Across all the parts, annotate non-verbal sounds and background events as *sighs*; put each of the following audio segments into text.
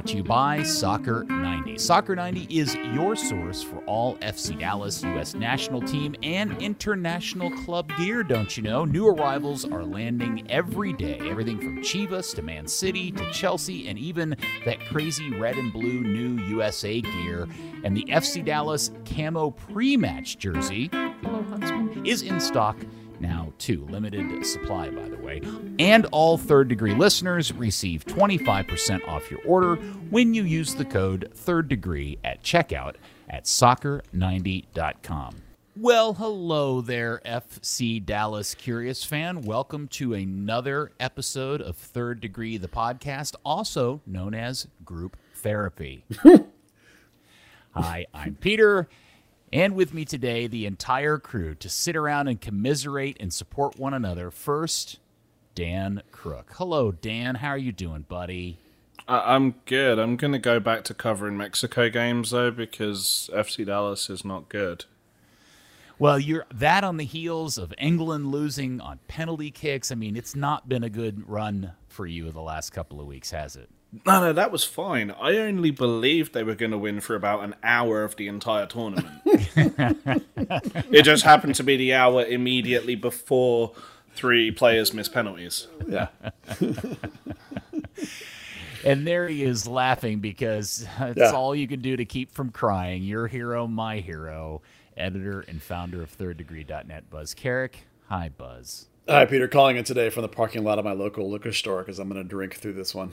brought to you by Soccer 90. Soccer 90 is your source for all FC Dallas, U.S. national team, and international club gear, don't you know? New arrivals are landing every day. Everything from Chivas to Man City to Chelsea, and even that crazy red and blue new USA gear. And the FC Dallas camo pre match jersey, hello, is in stock now too. Limited supply, by the way. And all third degree listeners receive 25% off your order when you use the code third degree at checkout at soccer90.com. Well, hello there, FC Dallas Curious fan. Welcome to another episode of Third Degree, the podcast, also known as Group Therapy. *laughs* Hi, I'm Peter. And with me today, the entire crew to sit around and commiserate and support one another. First, Dan Crook. Hello, Dan. How are you doing, buddy? I- I'm good. I'm going to go back to covering Mexico games, though, because FC Dallas is not good. Well, you're that on the heels of England losing on penalty kicks. I mean, it's not been a good run for you the last couple of weeks, has it? No, no, that was fine. I only believed they were going to win for about an hour of the entire tournament. *laughs* it just happened to be the hour immediately before three players missed penalties. Yeah. And there he is laughing because it's Yeah. all you can do to keep from crying. Your hero, my hero, editor and founder of thirddegree.net, Buzz Carrick. Hi, Buzz. Hi, Peter. Calling in today from the parking lot of my local liquor store because I'm going to drink through this one.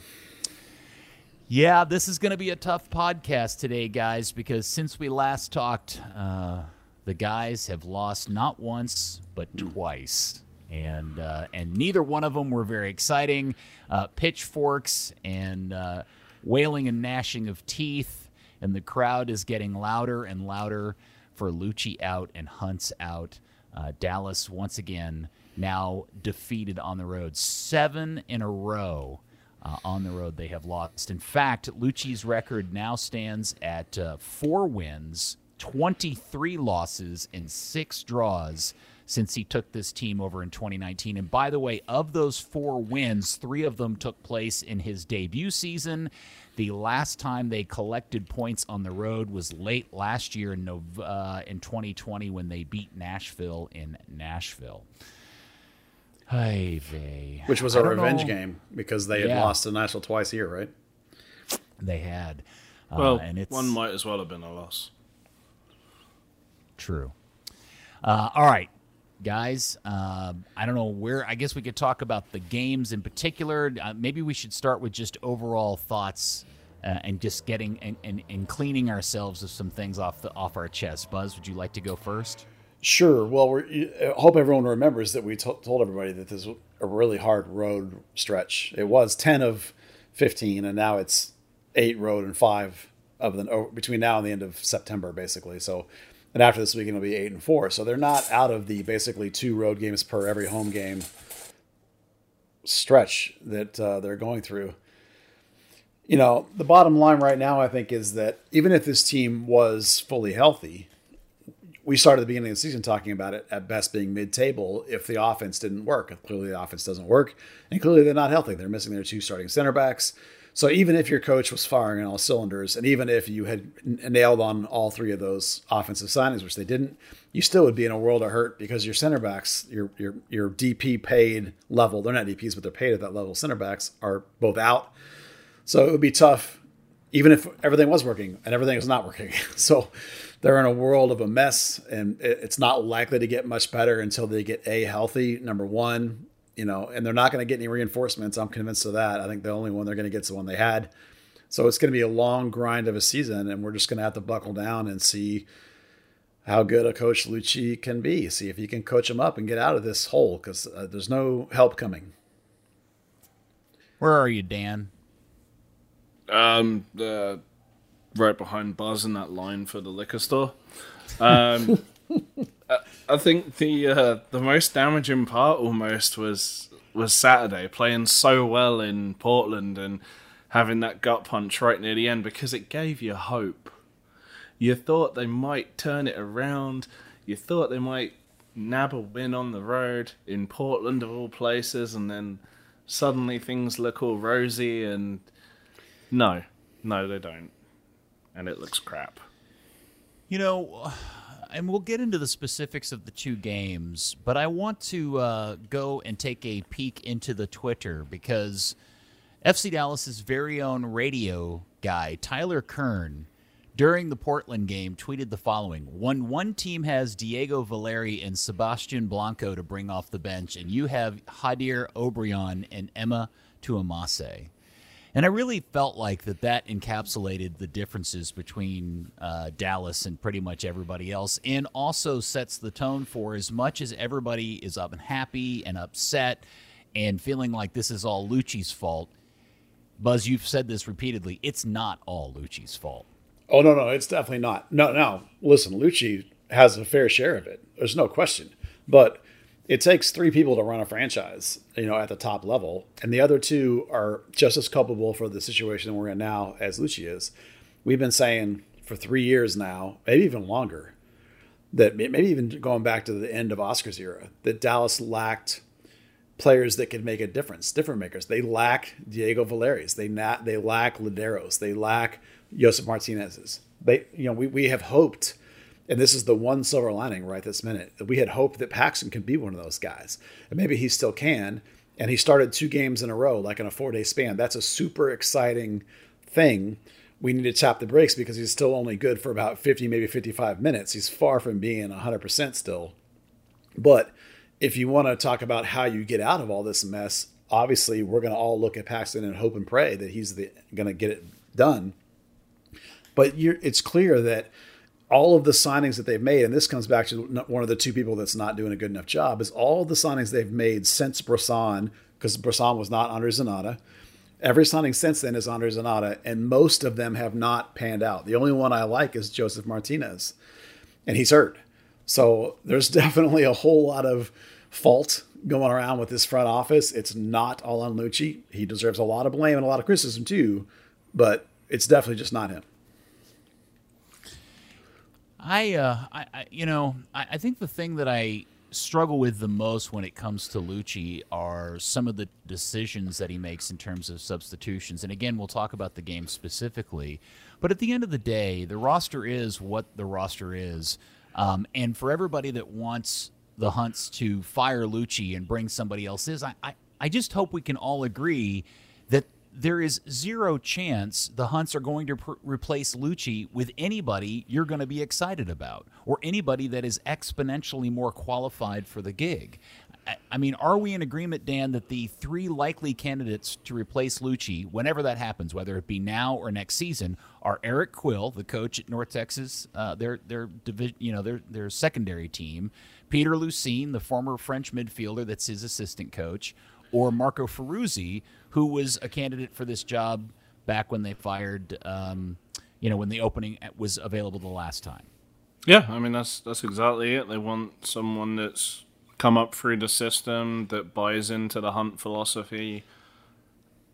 Yeah, this is going to be a tough podcast today, guys, because since we last talked, uh, the guys have lost not once but twice, and uh, and neither one of them were very exciting. Uh, pitchforks and uh, wailing and gnashing of teeth, and the crowd is getting louder and louder for Luchi out and Hunts out. Uh, Dallas once again now defeated on the road, seven in a row uh, on the road they have lost. In fact, Luchi's record now stands at uh, four wins, 23 losses, and six draws since he took this team over in 2019. And by the way, of those four wins, three of them took place in his debut season. The last time they collected points on the road was late last year in, Nov- uh, in 2020 when they beat Nashville in Nashville. Hey, vey. Which was a revenge know. game because they had Yeah. lost to Nashville twice here, right? They had. Uh, Well, and it's one might as well have been a loss. true. Uh, all right, guys. Um I don't know where. I guess we could talk about the games in particular. Uh, maybe we should start with just overall thoughts uh, and just getting and, and, and cleaning ourselves of some things off the off our chest. Buzz, would you like to go first? Sure. Well, I hope everyone remembers that we to- told everybody that this was a really hard road stretch. It was 10 of 15, and now it's eight road and five of the oh, between now and the end of September, basically. So, and after this weekend, it'll be eight and four. So they're not out of the basically two road games per every home game stretch that uh, they're going through. You know, the bottom line right now, I think, is that even if this team was fully healthy, we started at the beginning of the season talking about it at best being mid-table if the offense didn't work. Clearly, the offense doesn't work, and clearly they're not healthy. They're missing their two starting center backs. So even if your coach was firing on all cylinders, and even if you had nailed on all three of those offensive signings, which they didn't, you still would be in a world of hurt because your center backs, your your your DP paid level, they're not DPs, but they're paid at that level. Center backs are both out. So it would be tough, even if everything was working and everything is not working. *laughs* So they're in a world of a mess, and it's not likely to get much better until they get a healthy number one. You know, and they're not going to get any reinforcements. I'm convinced of that. I think the only one they're going to get is the one they had. So it's going to be a long grind of a season, and we're just going to have to buckle down and see how good a coach Luchi can be. See if he can coach them up and get out of this hole because uh, there's no help coming. Where are you, Dan? Um, uh, right behind Buzz in that line for the liquor store. Um, *laughs* I- I think the uh, the most damaging part almost was was Saturday playing so well in Portland and having that gut punch right near the end because it gave you hope. You thought they might turn it around. You thought they might nab a win on the road in Portland of all places, and then suddenly things look all rosy. And no, no, they don't, and it looks crap. You know, *sighs* and we'll get into the specifics of the two games, but I want to uh, go and take a peek into the Twitter because FC Dallas's very own radio guy, Tyler Kern, during the Portland game, tweeted the following When one team has Diego Valeri and Sebastian Blanco to bring off the bench, and you have Jader Obrian and Emma Twumasi. And I really felt like that that encapsulated the differences between uh, Dallas and pretty much everybody else, and also sets the tone for as much as everybody is unhappy and upset and feeling like this is all Luchi's fault. Buzz, you've said this repeatedly. It's not all Luchi's fault. Oh no, no, it's definitely not. No, no. Listen, Luchi has a fair share of it. There's no question. But it takes three people to run a franchise, you know, at the top level, and the other two are just as culpable for the situation we're in now as Luchi is. We've been saying for three years now, maybe even longer, that maybe even going back to the end of Oscar's era, that Dallas lacked players that could make a difference, different makers. They lack Diego Valeri's, they not, they lack Lodeiros. they lack Josef Martinez's. They, you know, we, we have hoped and this is the one silver lining right this minute. We had hoped that Paxton could be one of those guys. And maybe he still can. And he started two games in a row, like in a four day span. That's a super exciting thing. We need to tap the brakes because he's still only good for about 50, maybe 55 minutes. He's far from being 100% still. But if you want to talk about how you get out of all this mess, obviously we're going to all look at Paxton and hope and pray that he's going to get it done. But it's clear that all of the signings that they've made, and this comes back to one of the two people that's not doing a good enough job, is all the signings they've made since Bressan, because Bressan was not Andre Zanotta. Every signing since then is Andre Zanotta, and most of them have not panned out. The only one I like is Jose Martinez, and he's hurt. So there's *laughs* definitely a whole lot of fault going around with this front office. It's not all on Luchi. He deserves a lot of blame and a lot of criticism too, but it's definitely just not him. I, uh, I, I you know, I, I, think the thing that I struggle with the most when it comes to Luchi are some of the decisions that he makes in terms of substitutions. And again, we'll talk about the game specifically. But at the end of the day, the roster is what the roster is. Um, and for everybody that wants the Hunts to fire Luchi and bring somebody else is, I, I, I just hope we can all agree there is zero chance the Hunts are going to pr- replace Luchi with anybody you're going to be excited about or anybody that is exponentially more qualified for the gig. I, mean, are we in agreement, Dan, that the three likely candidates to replace Luchi, whenever that happens, whether it be now or next season, are Eric Quill, the coach at North Texas, uh, their their division, you know, their their secondary team, Peter Luccin, the former French midfielder that's his assistant coach, or Marco Ferruzzi, who was a candidate for this job back when they fired, um, you know, when the opening was available the last time. Yeah, I mean that's that's exactly it. They want someone that's come up through the system that buys into the hunt philosophy.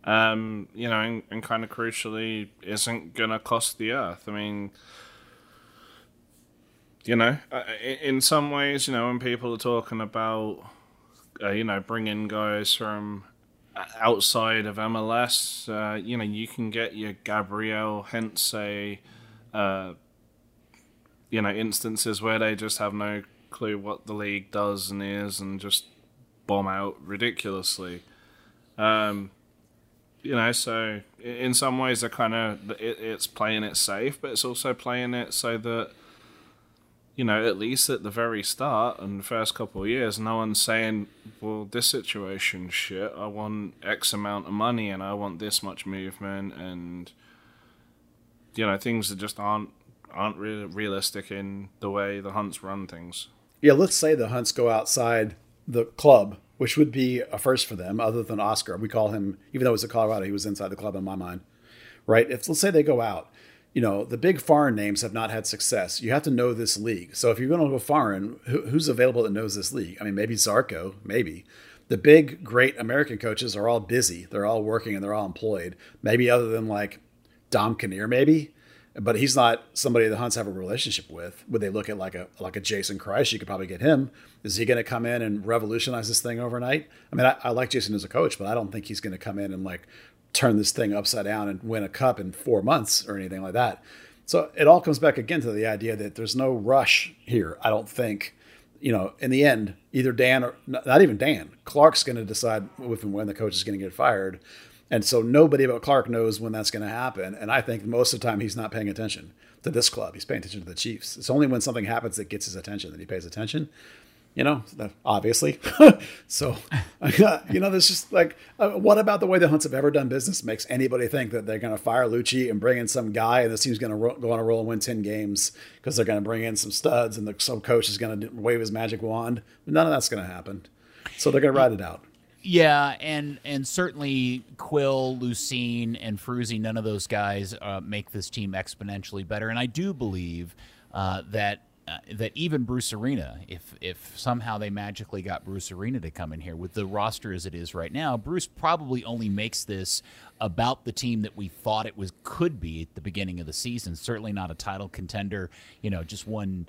Um, you know, and, and kind of crucially, isn't gonna cost the earth. I mean, you know, in some ways, you know, when people are talking about, uh, you know, bring in guys from outside of MLS, uh, you know, you can get your Gabriel Heinze, uh, you know, instances where they just have no clue what the league does and is and just bomb out ridiculously. Um, you know, so in some ways, they're kind of it, it's playing it safe, but it's also playing it so that you know, at least at the very start and the first couple of years, no one's saying, well, this situation shit. I want X amount of money and I want this much movement and, you know, things that just aren't aren't really realistic in the way the hunts run things. Yeah, let's say the hunts go outside the club, which would be a first for them, other than Oscar. We call him, even though it was a Colorado, he was inside the club in my mind, right? If let's say they go out you know, the big foreign names have not had success. You have to know this league. So if you're going to go foreign, who, who's available that knows this league? I mean, maybe Zarco, maybe. The big, great American coaches are all busy. They're all working and they're all employed. Maybe other than like Dom Kinnear, maybe. but he's not somebody the Hunts have a relationship with. Would they look at like a like a Jason Kreis? You could probably get him. Is he going to come in and revolutionize this thing overnight? I mean, I, I like Jason as a coach, but I don't think he's going to come in and like turn this thing upside down and win a cup in four months or anything like that. So it all comes back again to the idea that there's no rush here. I don't think, you know, in the end, either Dan or not even Dan, Clark's going to decide if and when the coach is going to get fired. And so nobody but Clark knows when that's going to happen. And I think most of the time he's not paying attention to this club. He's paying attention to the Chiefs. It's only when something happens that gets his attention that he pays attention you know, obviously. *laughs* so, *laughs* you know, there's just like, uh, what about the way the Hunts have ever done business makes anybody think that they're going to fire Luchi and bring in some guy and this team's going to ro- go on a roll and win 10 games because they're going to bring in some studs and the, some coach is going to wave his magic wand? None of that's going to happen. So they're going to ride it out. Yeah, and and certainly Quill, Luccin, and Ferruzzi, none of those guys uh, make this team exponentially better. And I do believe uh, that uh, that even Bruce Arena, if if somehow they magically got Bruce Arena to come in here with the roster as it is right now, Bruce probably only makes this about the team that we thought it was could be at the beginning of the season. Certainly not a title contender. You know, just one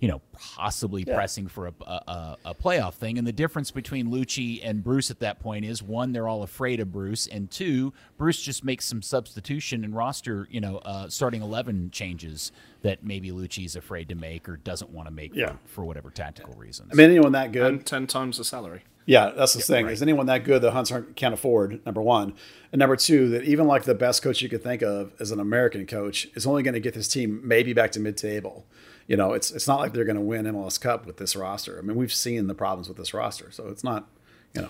you know, possibly yeah. pressing for a, a, a, playoff thing. And the difference between Luchi and Bruce at that point is one, they're all afraid of Bruce, and two, Bruce just makes some substitution and roster, you know, uh, starting eleven changes that maybe Luchi is afraid to make or doesn't want to make yeah. for, for, whatever tactical reasons. I mean, anyone that good, and ten times the salary. Yeah, that's the yeah, thing. Right. Is anyone that good the Hunts can't afford? Number one, and number two, that even like the best coach you could think of as an American coach is only going to get this team maybe back to mid-table you know, it's it's not like they're going to win MLS Cup with this roster. I mean, we've seen the problems with this roster, so it's not, you know.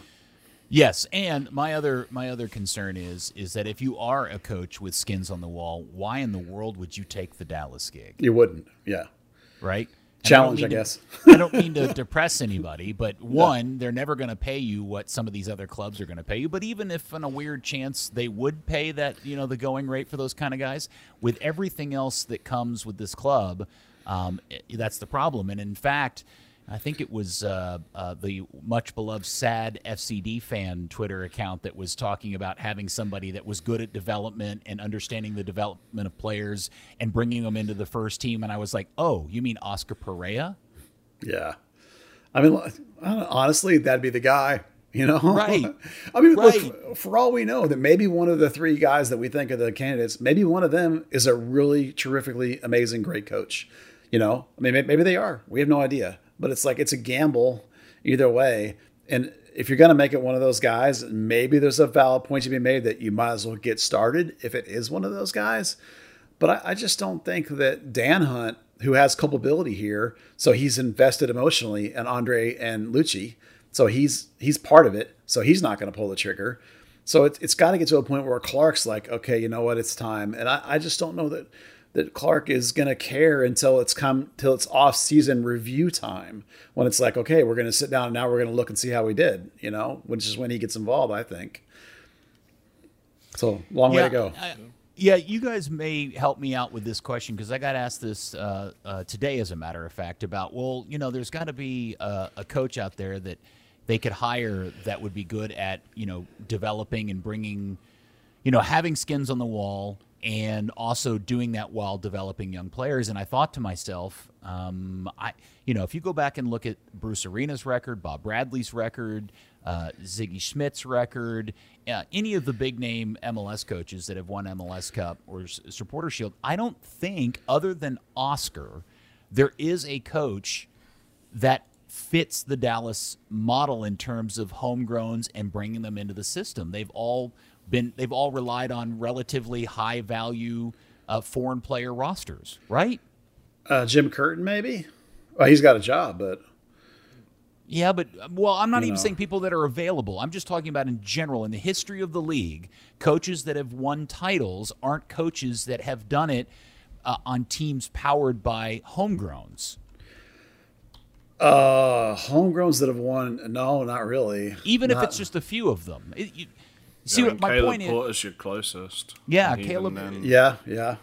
Yes, and my other my other concern is is that if you are a coach with skins on the wall, why in the world would you take the Dallas gig? You wouldn't, yeah. Right? Challenge, I, I guess. To, I don't mean to *laughs* depress anybody, but one, they're never going to pay you what some of these other clubs are going to pay you. But even if, on a weird chance, they would pay that, you know, the going rate for those kind of guys, with everything else that comes with this club, um, that's the problem. And in fact, I think it was uh, uh, the much beloved sad FCD fan Twitter account that was talking about having somebody that was good at development and understanding the development of players and bringing them into the first team. And I was like, oh, you mean Oscar Pareja? Yeah. I mean, honestly, that'd be the guy. You know, right? *laughs* I mean, right. look, for all we know, that maybe one of the three guys that we think are the candidates, maybe one of them is a really terrifically amazing, great coach. You know, I mean, maybe they are. We have no idea. But it's like it's a gamble either way. And if you're going to make it one of those guys, maybe there's a valid point to be made that you might as well get started if it is one of those guys. But I, I just don't think that Dan Hunt, who has culpability here, so he's invested emotionally in Andre and Luchi, so he's he's part of it. So he's not going to pull the trigger. So it, it's got to get to a point where Clark's like, okay, you know what, it's time. And I, I just don't know that that Clark is going to care until it's come till it's off season review time when it's like okay we're going to sit down and now we're going to look and see how we did you know which is when he gets involved I think so long yeah, way to go. I, yeah, you guys may help me out with this question because I got asked this uh, uh, today, as a matter of fact, about well, you know, there's got to be a, a coach out there that they could hire that would be good at you know developing and bringing, you know, having skins on the wall, and also doing that while developing young players. And I thought to myself, um, I, you know, if you go back and look at Bruce Arena's record, Bob Bradley's record, uh, Sigi Schmid's record, uh, any of the big name MLS coaches that have won MLS Cup or Supporter Shield, I don't think, other than Oscar, there is a coach that fits the Dallas model in terms of homegrowns and bringing them into the system. They've all been they've all relied on relatively high value uh, foreign player rosters, right? Uh, Jim Curtin, maybe. Well, he's got a job, but yeah, but well, I'm not even know. saying people that are available. I'm just talking about in general in the history of the league, coaches that have won titles aren't coaches that have done it uh, on teams powered by homegrowns. Uh, homegrowns that have won? No, not really. Even not, if it's just a few of them. It, you, See yeah, what my Caleb point Porter's is? your closest. Yeah, Caleb. Then... Yeah, yeah.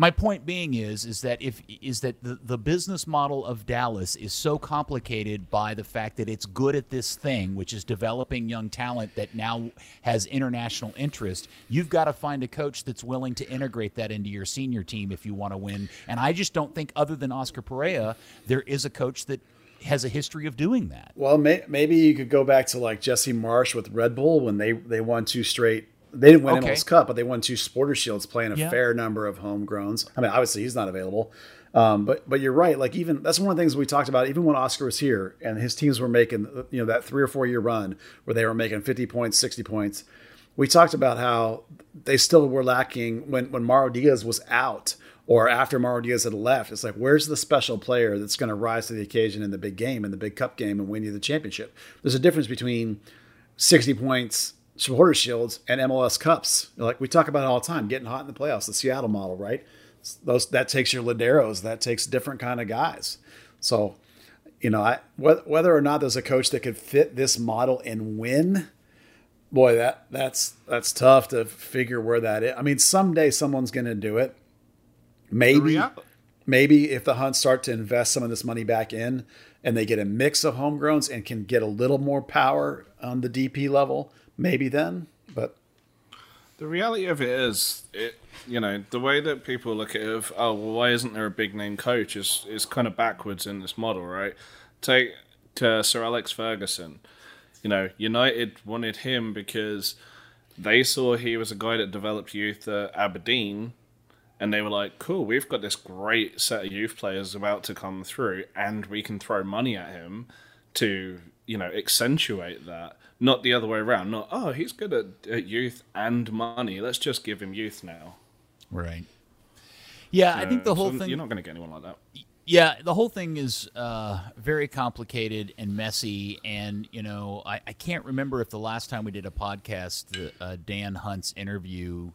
My point being is is that if is that the, the business model of Dallas is so complicated by the fact that it's good at this thing, which is developing young talent that now has international interest. You've got to find a coach that's willing to integrate that into your senior team if you want to win. And I just don't think, other than Oscar Pareja, there is a coach that has a history of doing that. Well, may, maybe you could go back to like Jesse Marsch with Red Bull when they they won two straight. They didn't win Okay. MLS Cup, but they won two Sporter Shields, playing a Yeah. fair number of homegrowns. I mean, obviously he's not available, um, but but you're right. Like even that's one of the things we talked about. Even when Oscar was here and his teams were making you know that three or four year run where they were making 50 points, 60 points. We talked about how they still were lacking when when Mauro Diaz was out or after Mauro Diaz had left. It's like, where's the special player that's going to rise to the occasion in the big game, in the big cup game, and win you the championship? There's a difference between 60 points, supporter shields, and MLS cups. Like we talk about it all the time, getting hot in the playoffs, the Seattle model, right? Those that takes your Lodeiros, that takes different kind of guys. So, you know, I whether, whether or not there's a coach that could fit this model and win, boy, that that's that's tough to figure where that is. I mean, someday someone's going to do it. Maybe maybe if the Hunts start to invest some of this money back in and they get a mix of homegrowns and can get a little more power on the DP level, maybe then. But The reality of it is, it you know, the way that people look at it of, oh, well, why isn't there a big name coach is is kind of backwards in this model, right? Take to Sir Alex Ferguson. You know, United wanted him because they saw he was a guy that developed youth at Aberdeen, and they were like, cool, we've got this great set of youth players about to come through, and we can throw money at him to, you know, accentuate that. Not the other way around. Not, oh, he's good at, at youth and money. Let's just give him youth now. Right. Yeah, I think the whole so thing. You're not going to get anyone like that. Yeah, the whole thing is uh, very complicated and messy, and you know, I, I can't remember if the last time we did a podcast, the uh, Dan Hunt's interview,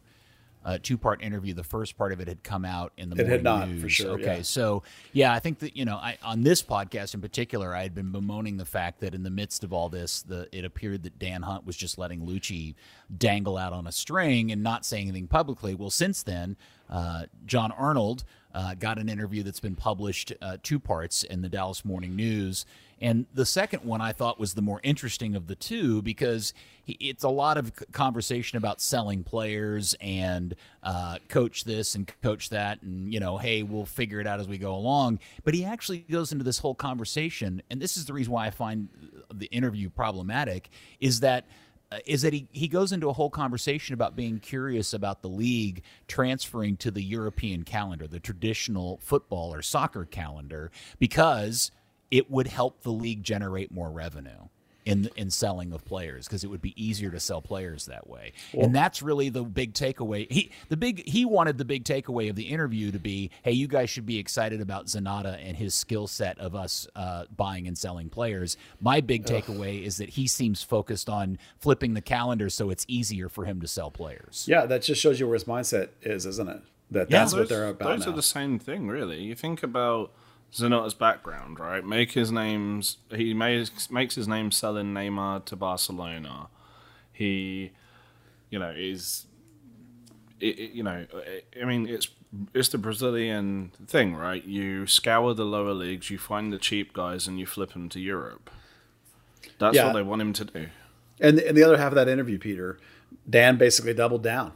uh, two-part interview, the first part of it had come out in the It had morning not, for news. sure, Okay, yeah. so yeah, I think that you know, I, on this podcast in particular, I had been bemoaning the fact that in the midst of all this, the it appeared that Dan Hunt was just letting Luchi dangle out on a string and not saying anything publicly. Well, since then, uh, John Arnold uh, got an interview that's been published uh, two parts in the Dallas Morning News. And the second one I thought was the more interesting of the two because it's a lot of conversation about selling players and uh, coach this and coach that, and you know, hey, we'll figure it out as we go along. But he actually goes into this whole conversation, and this is the reason why I find the interview problematic, is that uh, that he, he goes into a whole conversation about being curious about the league transferring to the European calendar, the traditional football or soccer calendar, because it would help the league generate more revenue in in selling of players because it would be easier to sell players that way. and that's really the big takeaway. He the big he wanted the big takeaway of the interview to be, hey, you guys should be excited about Zanotta and his skill set of us uh, buying and selling players. My big takeaway is that he seems focused on flipping the calendar so it's easier for him to sell players. yeah, that just shows you where his mindset is, isn't it? That Yeah. that's what they're about Those now. are the same thing, really. You think about Zanotta's background, right? Make his names. He makes makes his name selling Neymar to Barcelona. He, you know, is. It, it- you know, I- I mean, it's it's the Brazilian thing, right? You scour the lower leagues, you find the cheap guys, and you flip them to Europe. That's Yeah. what they want him to do. And and the other half of that interview, Peter, Dan basically doubled down,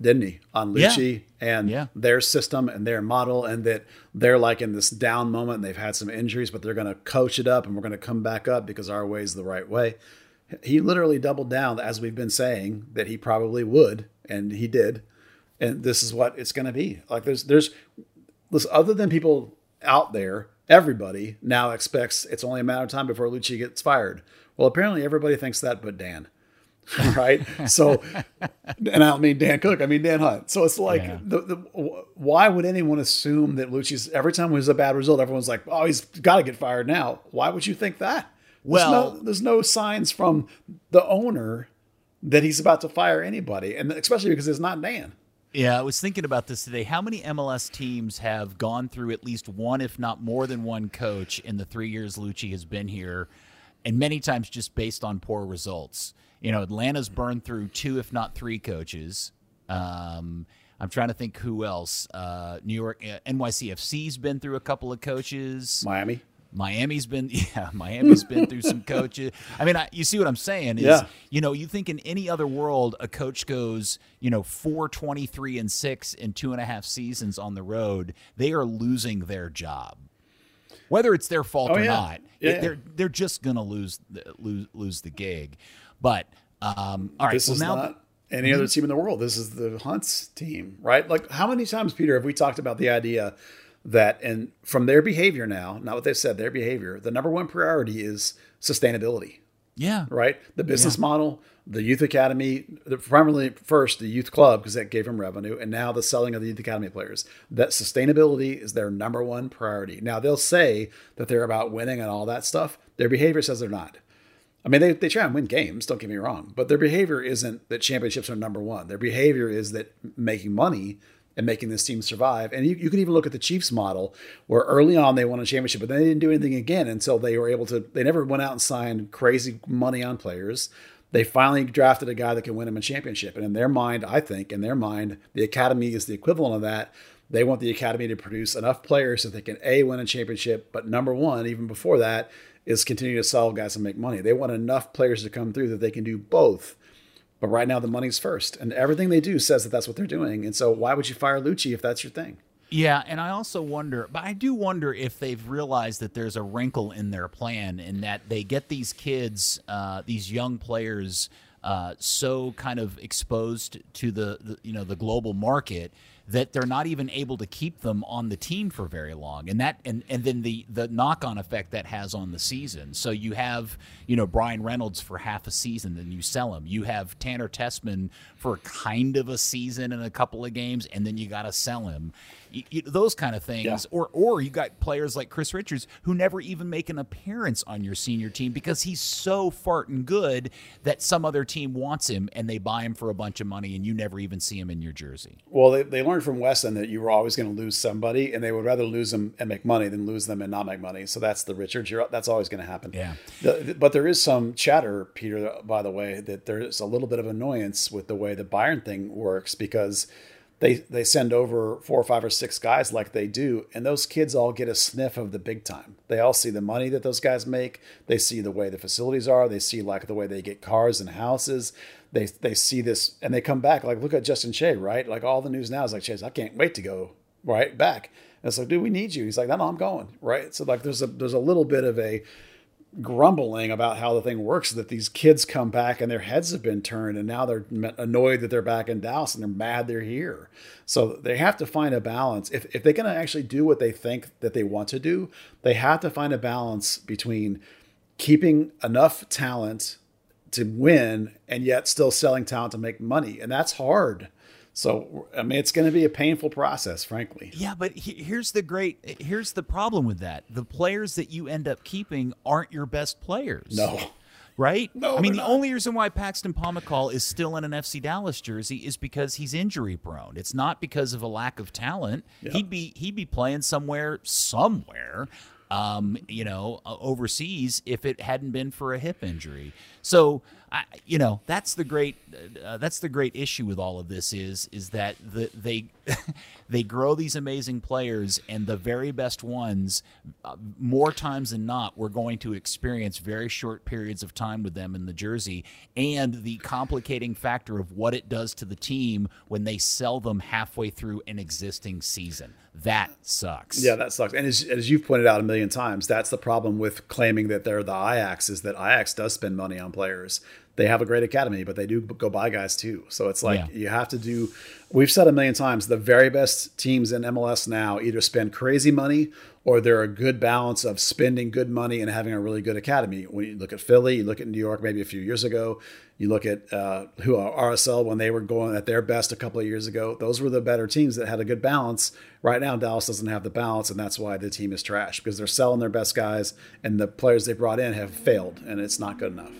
didn't he, on Yeah. Luchi and Yeah. their system and their model, and that they're like in this down moment and they've had some injuries, but they're going to coach it up and we're going to come back up because our way is the right way. He literally doubled down, as we've been saying, that he probably would, and he did. And this is what it's going to be. Like there's there's listen, other than people out there, everybody now expects it's only a matter of time before Luchi gets fired. Well, apparently everybody thinks that, but Dan, *laughs* right? so, and I don't mean Dan Cook, I mean Dan Hunt. So it's like, Yeah. the, the, why would anyone assume that Luchi's every time there's a bad result, everyone's like, oh, he's got to get fired now. Why would you think that? There's Well- no, there's no signs from the owner that he's about to fire anybody, and especially because it's not Dan. Yeah, I was thinking about this today. How many MLS teams have gone through at least one, if not more than one coach in the three years Luchi has been here, and many times just based on poor results? You know, Atlanta's burned through two, if not three coaches. Um, I'm trying to think who else. Uh, New York uh, NYCFC's been through a couple of coaches. Miami. Miami's been *laughs* yeah, Miami's been through some *laughs* coaches. I mean, I, you see what I'm saying? Is Yeah. you know, you think in any other world, a coach goes, you know, four twenty three and six in two and a half seasons on the road, they are losing their job. Whether it's their fault Oh, or yeah. not, Yeah, they're they're just gonna lose lose lose the gig. But um, all right, This well is now not any other team in the world. This is the Hunts team, right? Like, how many times, Peter, have we talked about the idea that, and from their behavior now, not what they've said, their behavior, the number one priority is sustainability, yeah, right? The business model, the youth academy, the primarily first the youth club because that gave them revenue, and now the selling of the youth academy players. That sustainability is their number one priority. Now they'll say that they're about winning and all that stuff. Their behavior says they're not. I mean, they, they try and win games, don't get me wrong, but their behavior isn't that championships are number one. Their behavior is that making money and making this team survive. And you, you can even look at the Chiefs model, where early on they won a championship, but they didn't do anything again until they were able to. They never went out and signed crazy money on players. They finally drafted a guy that can win them a championship. And in their mind, I think, in their mind, the academy is the equivalent of that. They want the academy to produce enough players so they can A, win a championship, but number one, even before that, is continue to sell guys and make money. They want enough players to come through that they can do both. But right now, the money's first, and everything they do says that that's what they're doing. And so, why would you fire Luchi if that's your thing? Yeah, and I also wonder, but I do wonder if they've realized that there's a wrinkle in their plan in that they get these kids, uh, these young players, uh, so kind of exposed to the, the you know the global market that they're not even able to keep them on the team for very long. And that and and then the the knock-on effect that has on the season. So you have you know Bryan Reynolds for half a season then you sell him. You have Tanner Tessmann for kind of a season and a couple of games and then you got to sell him Y- y- those kind of things Yeah. or or you got players like Chris Richards who never even make an appearance on your senior team because he's so farting good that some other team wants him and they buy him for a bunch of money and you never even see him in your jersey Well, they, they learned from Weston that you were always going to lose somebody, and they would rather lose them and make money than lose them and not make money. So that's the Richards. You're, that's always going to happen. Yeah. The- but there is some chatter, Peter, by the way, that there's a little bit of annoyance with the way the Bayern thing works because they they send over four or five or six guys like they do, and those kids all get a sniff of the big time. They all see the money that those guys make. They see the way the facilities are. They see like the way they get cars and houses. They they see this, and they come back. Like look at Justin Che, right? Like all the news now is like Che, I can't wait to go right back. And it's like, dude, we need you. He's like, no, no, I'm going right. So like, there's a there's a little bit of a grumbling about how the thing works that these kids come back and their heads have been turned and now they're annoyed that they're back in Dallas and they're mad they're here. So they have to find a balance. If, if they're going to actually do what they think that they want to do, they have to find a balance between keeping enough talent to win and yet still selling talent to make money. And that's hard. So, I mean, it's going to be a painful process, frankly. Yeah, but he- here's the great here's the problem with that. The players that you end up keeping aren't your best players. No. Right? No, I mean, the not. only reason why Paxton Pomykal is still in an FC Dallas jersey is because he's injury prone. It's not because of a lack of talent. He'd be he'd be playing somewhere somewhere um, you know, uh, overseas if it hadn't been for a hip injury. So, I, you know, that's the great uh, that's the great issue with all of this is is that the, they *laughs* they grow these amazing players and the very best ones uh, more times than not we're going to experience very short periods of time with them in the jersey and the complicating factor of what it does to the team when they sell them halfway through an existing season. That sucks. Yeah, that sucks. And as, as you've pointed out a million times, that's the problem with claiming that they're the Ajax is that Ajax does spend money on players. They have a great academy, but they do go buy guys too. So it's like Yeah. you have to do. We've said a million times the very best teams in MLS now either spend crazy money or they're a good balance of spending good money and having a really good academy. When you look at Philly, you look at New York maybe a few years ago, you look at uh, who are RSL when they were going at their best a couple of years ago. Those were the better teams that had a good balance. Right now, Dallas doesn't have the balance, and that's why the team is trash because they're selling their best guys, and the players they brought in have failed, and it's not good enough.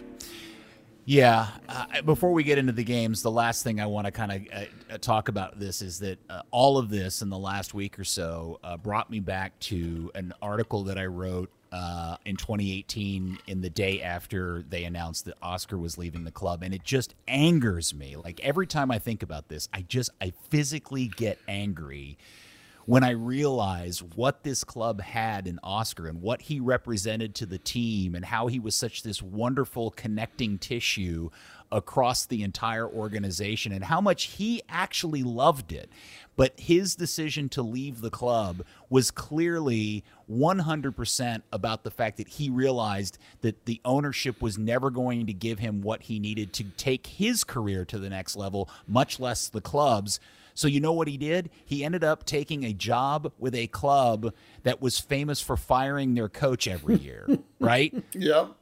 Yeah. Uh, before we get into the games, the last thing I want to kind of uh, uh, talk about this is that uh, all of this in the last week or so uh, brought me back to an article that I wrote uh, in 2018 in the day after they announced that Oscar was leaving the club, and it just angers me. Like every time I think about this, I just I physically get angry when I realize what this club had in Oscar and what he represented to the team and how he was such this wonderful connecting tissue across the entire organization and how much he actually loved it. But his decision to leave the club was clearly 100% about the fact that he realized that the ownership was never going to give him what he needed to take his career to the next level, much less the club's. So you know what he did? He ended up taking a job with a club that was famous for firing their coach every *laughs* year, right? Yep.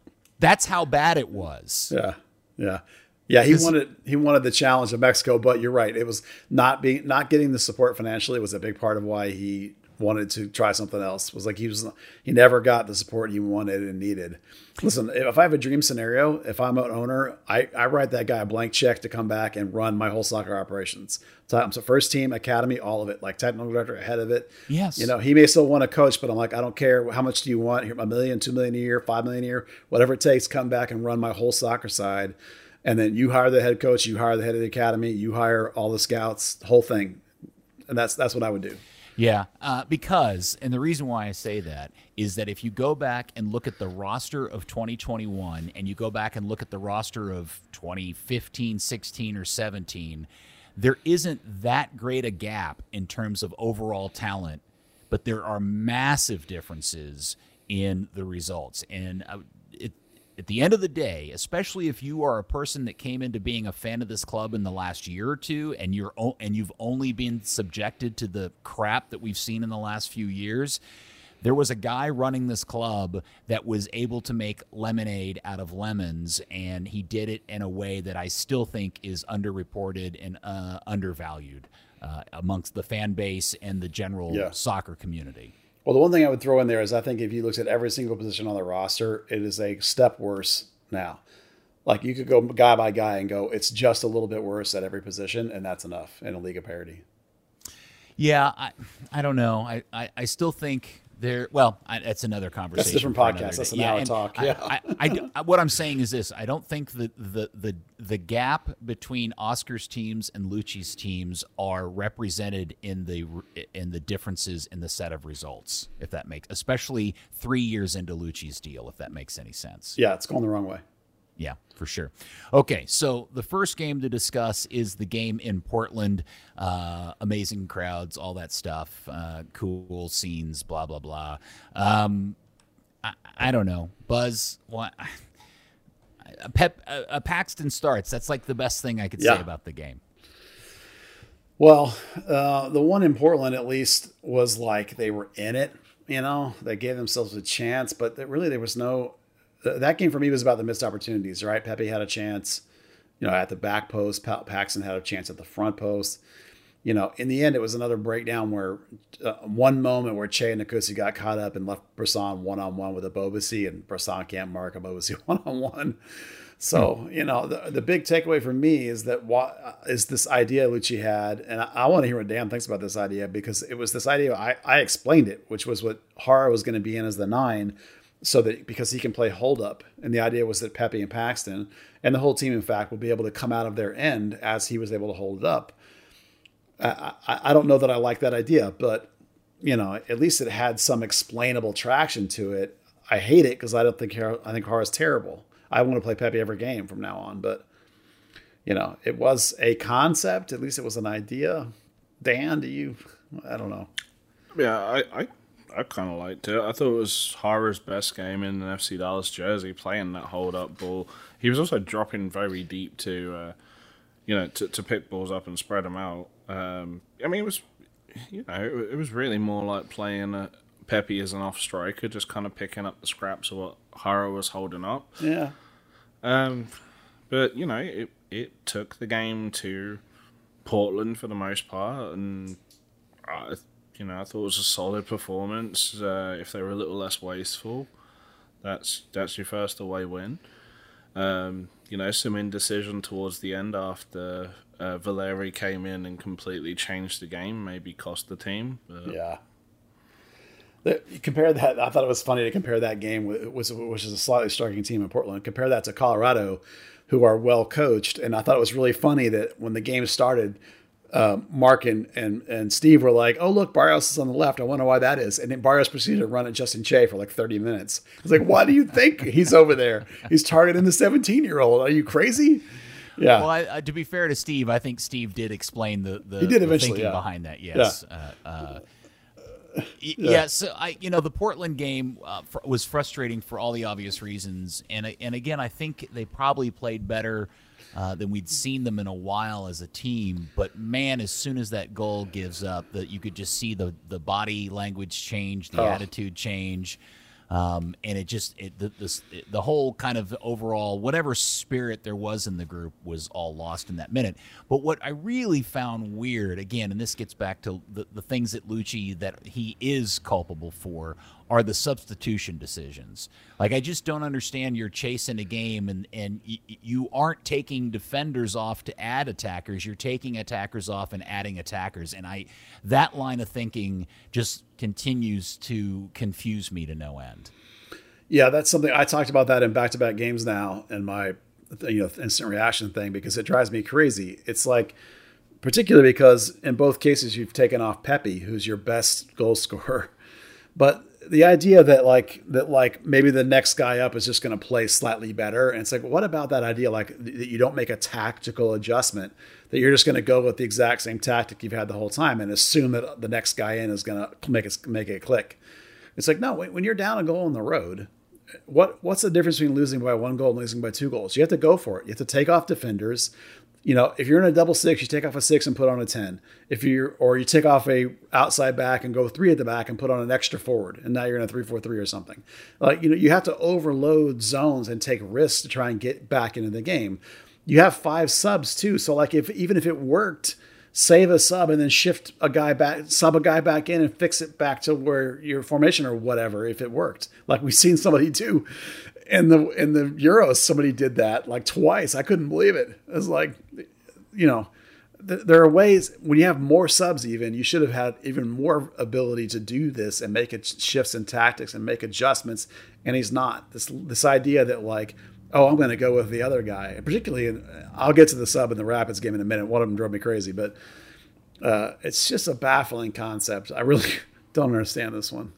That's how bad it was. Yeah. Yeah. Yeah, he wanted he wanted the challenge of Mexico, but you're right. It was not being not getting the support financially was a big part of why he wanted to try something else. It was like he was he never got the support he wanted and needed. Listen, if I have a dream scenario, if I'm an owner, I, I write that guy a blank check to come back and run my whole soccer operations. So, so first team, academy, all of it, like technical director ahead of it. Yes. You know, he may still want to coach, but I'm like, I don't care. How much do you want? Here, a million, two million a year, five million a year, whatever it takes, come back and run my whole soccer side. And then you hire the head coach, you hire the head of the academy, you hire all the scouts, whole thing. And that's that's what I would do. Yeah, uh, because, and the reason why I say that is that if you go back and look at the roster of 2021 and you go back and look at the roster of 2015, 16, or 17, there isn't that great a gap in terms of overall talent, but there are massive differences in the results. And uh, at the end of the day, especially if you are a person that came into being a fan of this club in the last year or two, and you're o- and you've only been subjected to the crap that we've seen in the last few years, there was a guy running this club that was able to make lemonade out of lemons, and he did it in a way that I still think is underreported and uh, undervalued uh, amongst the fan base and the general Yeah. soccer community. Well, the one thing I would throw in there is I think if you looked at every single position on the roster, it is a step worse now. Like you could go guy by guy and go, it's just a little bit worse at every position, and that's enough in a league of parity. Yeah, I, I don't know. I, I, I still think there. Well, I, that's another conversation. that's different podcast. That's an hour talk. Yeah. I, I, I- what I'm saying is this: I don't think that the the the gap between Oscar's teams and Luchi's teams are represented in the in the differences in the set of results. If that makes, especially three years into Luchi's deal, if that makes any sense. Yeah, it's going the wrong way. Yeah, for sure. Okay, so the first game to discuss is the game in Portland. Uh, amazing crowds, all that stuff, uh, cool scenes, blah blah blah. Um, I, I don't know, Buzz. What? A *laughs* Pep, a, a Paxton starts. That's like the best thing I could Yeah. say about the game. Well, uh, the one in Portland at least was like they were in it. You know, they gave themselves a chance, but that really there was no. Th- That game for me was about the missed opportunities. Right, Pepi had a chance, you know, at the back post. Pa- Paxton had a chance at the front post. You know, in the end, it was another breakdown where uh, one moment where Che and Nkosi got caught up and left Bressan one on one with a Bobasi, and Bressan can't mark a Bobasi *laughs* one on one. So you know, the, the big takeaway for me is that what is this idea Luchi had, and I, I want to hear what Dan thinks about this idea because it was this idea I, I explained it, which was what Jara was going to be in as the nine, so that because he can play hold up, and the idea was that Pepi and Paxton and the whole team, in fact, would be able to come out of their end as he was able to hold it up. I, I, I don't know that I like that idea, but you know, at least it had some explainable traction to it. I hate it because I don't think Har- I think Jara's terrible. I want to play Pepi every game from now on, but you know, it was a concept. At least it was an idea. Dan, do you? I don't know. Yeah, I I, I kind of liked it. I thought it was Jara's best game in an FC Dallas jersey, playing that hold up ball. He was also dropping very deep to, uh, you know, to, to pick balls up and spread them out. Um, I mean, it was, you know, it, it was really more like playing a Pepi as an off striker, just kind of picking up the scraps of what Jara was holding up. Yeah, Um, but you know, it it took the game to Portland for the most part, and I, you know, I thought it was a solid performance. Uh, if they were a little less wasteful, that's that's your first away win. Um, you know, some indecision towards the end after uh, Valeri came in and completely changed the game, maybe cost the team. But yeah. compare that. I thought it was funny to compare that game, with, which is a slightly striking team in Portland. Compare that to Colorado, who are well coached. And I thought it was really funny that when the game started, uh, Mark and, and and Steve were like, "Oh look, Barrios is on the left. I wonder why that is." And then Barrios proceeded to run at Justin Che for like thirty minutes. I was like, "Why do you think he's over there? He's targeting the seventeen-year-old. Are you crazy?" Yeah. Well, I, to be fair to Steve, I think Steve did explain the the, he did the eventually, thinking yeah. behind that. Yes. Yeah. Uh, uh, yeah. yeah. so I, you know, the Portland game uh, fr- was frustrating for all the obvious reasons, and and again, I think they probably played better uh, than we'd seen them in a while as a team. But man, as soon as that goal gives up, that you could just see the the body language change, the Oh. attitude change. Um, and it just it, the, the the whole kind of overall whatever spirit there was in the group was all lost in that minute. But what I really found weird again, and this gets back to the, the things that Luchi that he is culpable for are the substitution decisions. Like I just don't understand. You're chasing a game and and y- you aren't taking defenders off to add attackers. You're taking attackers off and adding attackers. And I that line of thinking just continues to confuse me to no end. Yeah, that's something I talked about that in back-to-back games now, and my you know instant reaction thing because it drives me crazy. It's like, particularly because in both cases you've taken off Pepi, who's your best goal scorer, *laughs* but the idea that like that like maybe the next guy up is just going to play slightly better, and it's like, what about that idea like that you don't make a tactical adjustment that you're just going to go with the exact same tactic you've had the whole time and assume that the next guy in is going to make it make it click. It's like no, when when you're down a goal on the road, what what's the difference between losing by one goal and losing by two goals? You have to go for it. You have to take off defenders. You know, if you're in a double six, you take off a six and put on a ten. If you're or you take off a outside back and go three at the back and put on an extra forward, and now you're in a three four three or something. Like you know, you have to overload zones and take risks to try and get back into the game. You have five subs too, so like if even if it worked, save a sub and then shift a guy back, sub a guy back in and fix it back to where your formation or whatever if it worked. Like we've seen somebody do in the in the Euros, somebody did that like twice. I couldn't believe it. It was like, you know, th- there are ways when you have more subs. Even you should have had even more ability to do this and make shifts in tactics and make adjustments. And he's not. This this idea that like oh, I'm going to go with the other guy. Particularly, in, I'll get to the sub in the Rapids game in a minute. One of them drove me crazy, but uh, it's just a baffling concept. I really *laughs* don't understand this one.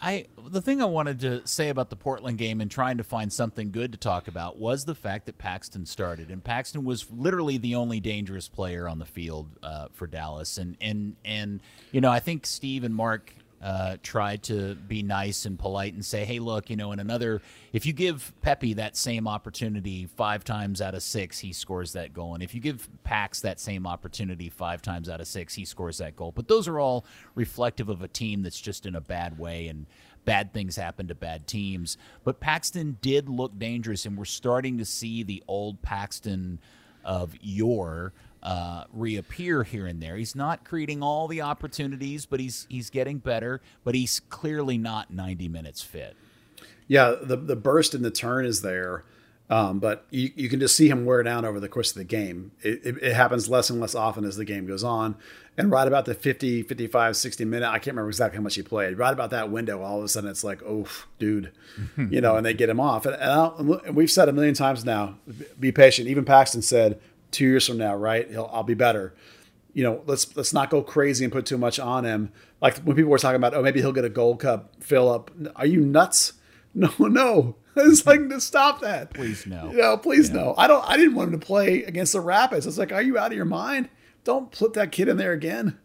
I the thing I wanted to say about the Portland game and trying to find something good to talk about was the fact that Paxton started, and Paxton was literally the only dangerous player on the field uh, for Dallas. And and and you know, I think Steve and Mark uh, tried to be nice and polite and say, "Hey, look, you know, in another, if you give Pepi that same opportunity five times out of six, he scores that goal, and if you give Pax that same opportunity five times out of six, he scores that goal." But those are all reflective of a team that's just in a bad way, and bad things happen to bad teams. But Paxton did look dangerous, and we're starting to see the old Paxton of yore uh, reappear here and there. He's not creating all the opportunities, but he's he's getting better. But he's clearly not 90 minutes fit. Yeah, the the burst and the turn is there, um, but you, you can just see him wear down over the course of the game. It, it, it happens less and less often as the game goes on. And right about the 50, 55, 60 minute, I can't remember exactly how much he played. Right about that window, all of a sudden it's like, oh, dude, *laughs* you know, and they get him off. And, and, and we've said a million times now, be patient. Even Paxton said, two years from now, right? He'll, I'll be better. You know, let's let's not go crazy and put too much on him. Like when people were talking about, oh, maybe he'll get a Gold Cup fill up. Are you nuts? *laughs* No, no. *laughs* It's like to stop that. Please no. No, please no. I don't. I didn't want him to play against the Rapids. It's like, are you out of your mind? Don't put that kid in there again.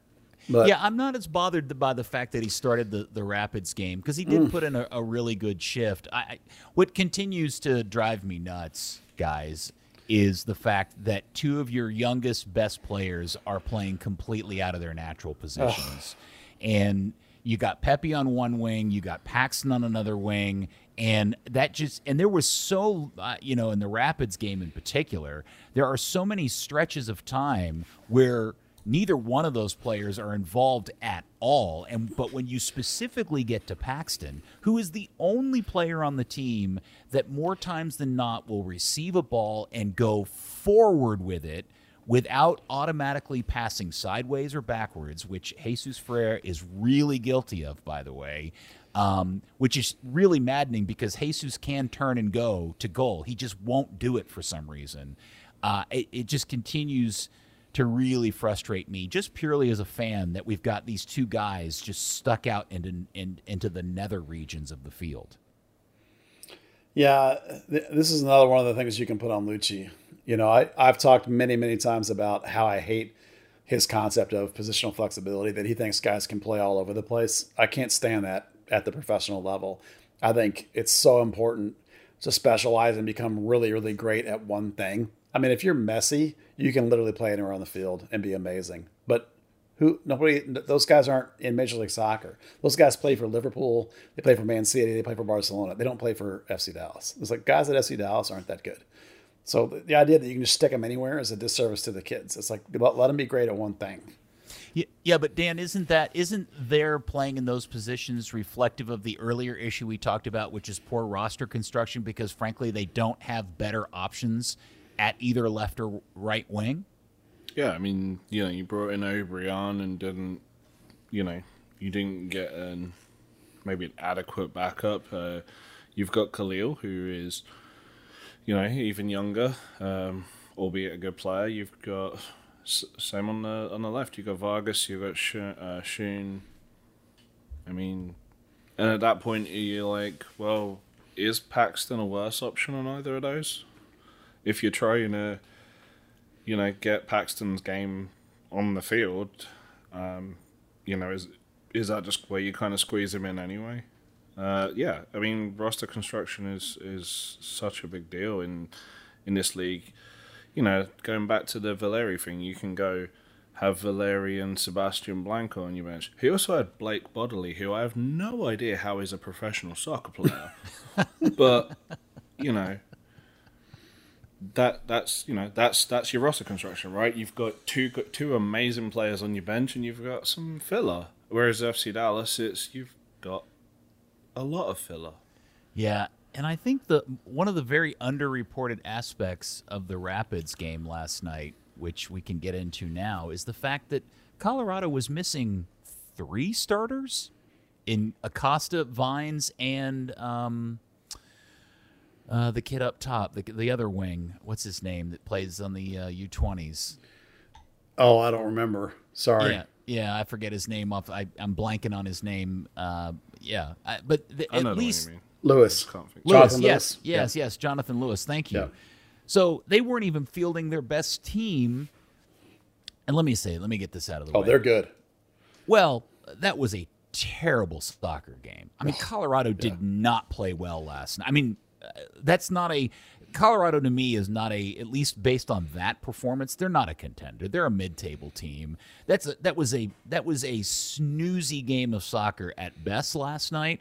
But yeah, I'm not as bothered by the fact that he started the, the Rapids game because he did mm. put in a, a really good shift. I, I what continues to drive me nuts, guys, is the fact that two of your youngest best players are playing completely out of their natural positions. And you got Pepi on one wing, you got Paxton on another wing, and that just and there was so uh, you know in the Rapids game in particular, there are so many stretches of time where neither one of those players are involved at all and but when you specifically get to Paxton who is the only player on the team that more times than not will receive a ball and go forward with it without automatically passing sideways or backwards, which Jesus Ferreira is really guilty of, by the way, um, which is really maddening because Jesus can turn and go to goal. He just won't do it for some reason. Uh, it, it just continues to really frustrate me, just purely as a fan, that we've got these two guys just stuck out into in, into the nether regions of the field. Yeah, th- this is another one of the things you can put on Luchi. You know, I, I've talked many, many times about how I hate his concept of positional flexibility, that he thinks guys can play all over the place. I can't stand that at the professional level. I think it's so important to specialize and become really, really great at one thing. I mean, if you're Messi, you can literally play anywhere on the field and be amazing. But who nobody those guys aren't in Major League Soccer. Those guys play for Liverpool, they play for Man City, they play for Barcelona. They don't play for FC Dallas. It's like guys at FC Dallas aren't that good. So the, the idea that you can just stick them anywhere is a disservice to the kids. It's like let, let them be great at one thing. Yeah, yeah, but Dan, isn't that isn't their playing in those positions reflective of the earlier issue we talked about, which is poor roster construction? Because frankly, they don't have better options at either left or right wing. Yeah, I mean, you know, you brought in Obrian and didn't, you know, you didn't get an maybe an adequate backup. Uh, you've got Kalil, who is, you know, even younger, um, albeit a good player. You've got same on the on the left. You've got Vargas. You've got Schön. Uh, Schön. I mean, and at that point, you're like, well, is Paxton a worse option on either of those? If you're trying to you know, get Paxton's game on the field, um, you know, is is that just where you kind of squeeze him in anyway? Uh, yeah, I mean, roster construction is is such a big deal in in this league. You know, going back to the Valeri thing, you can go have Valeri and Sebastian Blanco on your bench. He also had Blake Bodily, who I have no idea how he's a professional soccer player, *laughs* but you know, that that's you know that's that's your roster construction, right? You've got two got two amazing players on your bench, and you've got some filler. Whereas FC Dallas, it's you've got a lot of filler. Yeah, and I think the one of the very underreported aspects of the Rapids game last night, which we can get into now, is the fact that Colorado was missing three starters in Acosta, Vines, and um, uh, the kid up top, the the other wing. What's his name that plays on the uh, U twenties? Oh, I don't remember. Sorry. Yeah, yeah, I forget his name off. I, am blanking on his name. Uh, yeah, I, but the, I at least Lewis. Lewis, yes, Lewis? yes, yeah. yes, Jonathan Lewis. Thank you. Yeah. So they weren't even fielding their best team. And let me say, let me get this out of the oh, way. Oh, they're good. Well, that was a terrible soccer game. I mean, *sighs* Colorado yeah. did not play well last night. I mean, that's not a Colorado to me is not a at least based on that performance they're not a contender. They're a mid-table team. That's a, that was a that was a snoozy game of soccer at best last night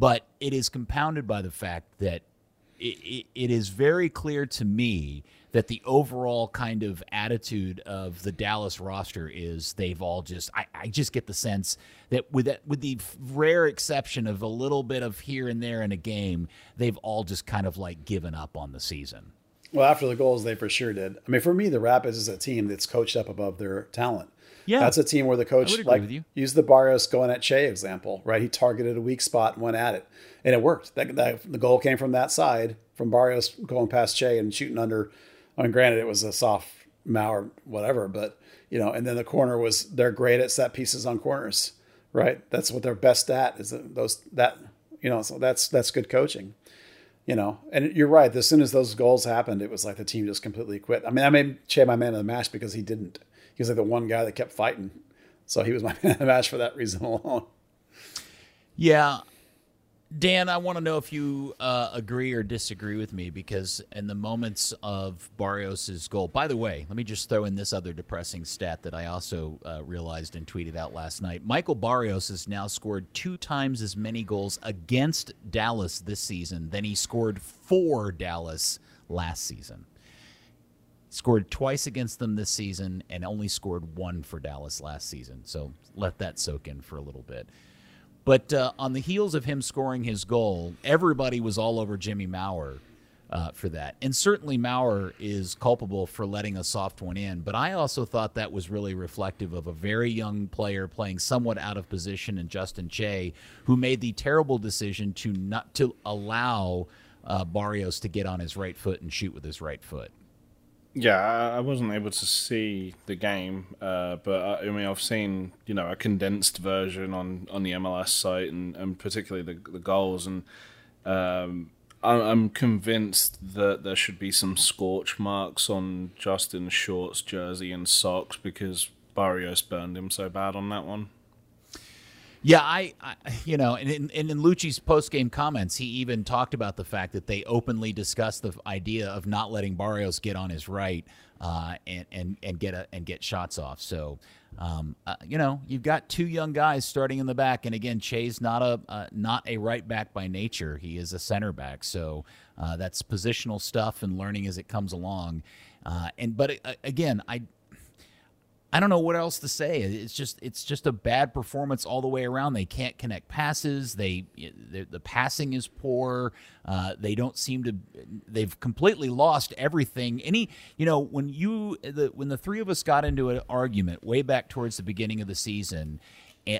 but it is compounded by the fact that it, it, it is very clear to me that the overall kind of attitude of the Dallas roster is they've all just I, I just get the sense that with that with the rare exception of a little bit of here and there in a game, they've all just kind of like given up on the season. Well, after the goals, they for sure did. I mean, for me, the Rapids is a team that's coached up above their talent. Yeah, that's a team where the coach like used the Barrios going at Che example, right? He targeted a weak spot and went at it, and it worked. That, that the goal came from that side, from Barrios going past Che and shooting under I mean, granted, it was a soft Maurer, whatever, but you know, and then the corner was they're great at set pieces on corners, right? That's what they're best at is those that you know, so that's that's good coaching, you know. And you're right. As soon as those goals happened, it was like the team just completely quit. I mean, I made Che my man of the match because he didn't. He was like the one guy that kept fighting, so he was my *laughs* man of the match for that reason alone. Yeah, Dan, I want to know if you uh, agree or disagree with me because in the moments of Barrios's goal, by the way, let me just throw in this other depressing stat that I also uh, realized and tweeted out last night. Michael Barrios has now scored two times as many goals against Dallas this season than he scored for Dallas last season. Scored twice against them this season and only scored one for Dallas last season. So let that soak in for a little bit. But uh, on the heels of him scoring his goal, everybody was all over Jimmy Maurer uh, for that. And certainly Maurer is culpable for letting a soft one in, but I also thought that was really reflective of a very young player playing somewhat out of position in Justin Che, who made the terrible decision to not to allow uh, Barrios to get on his right foot and shoot with his right foot. Yeah, I wasn't able to see the game, uh, but I, I, mean, I've seen you know a condensed version on, on the MLS site, and, and particularly the the goals, and um, I'm convinced that there should be some scorch marks on Justin Short's jersey and socks because Barrios burned him so bad on that one. Yeah, I, I you know, and in, and in Luchi's post game comments, he even talked about the fact that they openly discussed the idea of not letting Barrios get on his right uh, and and and get a, and get shots off. So um, uh, you know, you've got two young guys starting in the back, and again, Che's not a uh, not a right back by nature. He is a center back, so uh, that's positional stuff and learning as it comes along. Uh, and but uh, again, I I don't know what else to say. It's just it's just a bad performance all the way around. They can't connect passes. They the passing is poor. Uh, they don't seem to. They've completely lost everything. Any you know when you the when the three of us got into an argument way back towards the beginning of the season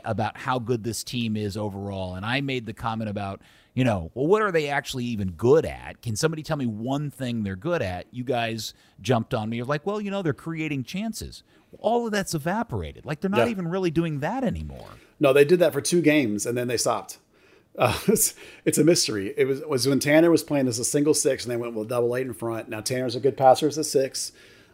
about how good this team is overall, and I made the comment about you know, well, what are they actually even good at? Can somebody tell me one thing they're good at? You guys jumped on me. You're like, well, you know, they're creating chances. All of that's evaporated. Like they're not yeah. even really doing that anymore. No, they did that for two games and then they stopped. Uh, *laughs* it's, it's a mystery. It was, was when Tanner was playing as a single six and they went with double eight in front. Now Tanner's a good passer as a six,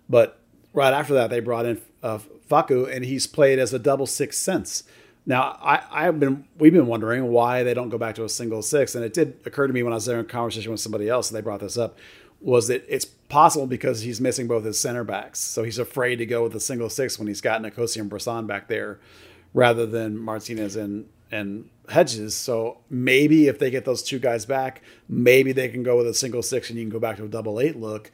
but right after that they brought in uh, Facu and he's played as a double six since. Now, I, I've been we've been wondering why they don't go back to a single six, and it did occur to me when I was there in conversation with somebody else, and they brought this up, was that it's possible because he's missing both his center backs, so he's afraid to go with a single six when he's got Nkosi and Bressan back there, rather than Martinez and and Hedges. So maybe if they get those two guys back, maybe they can go with a single six, and you can go back to a double eight look.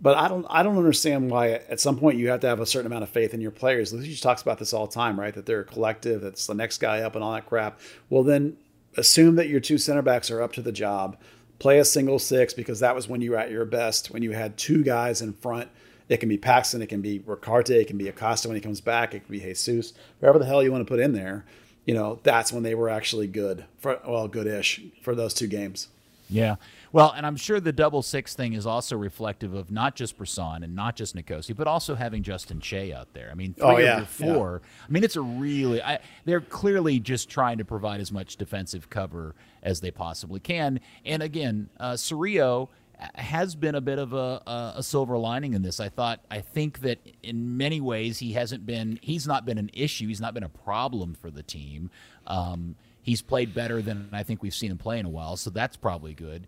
But I don't I don't understand why at some point you have to have a certain amount of faith in your players. Luchi talks about this all the time, right? That they're a collective, that's the next guy up and all that crap. Well then assume that your two center backs are up to the job. Play a single six because that was when you were at your best, when you had two guys in front. It can be Paxton, it can be Ricaurte, it can be Acosta when he comes back, it can be Jesus, whoever the hell you want to put in there. You know, that's when they were actually good for well, good-ish for those two games. Yeah. Well, and I'm sure the double six thing is also reflective of not just Bressan and not just Nkosi, but also having Justin Che out there. I mean, three oh, yeah, four. Yeah. I mean, it's a really. I, they're clearly just trying to provide as much defensive cover as they possibly can. And again, uh, Cerrillo has been a bit of a, a, a, silver lining in this. I thought, I think that in many ways he hasn't been, he's not been an issue. He's not been a problem for the team. Um, he's played better than I think we've seen him play in a while, so that's probably good.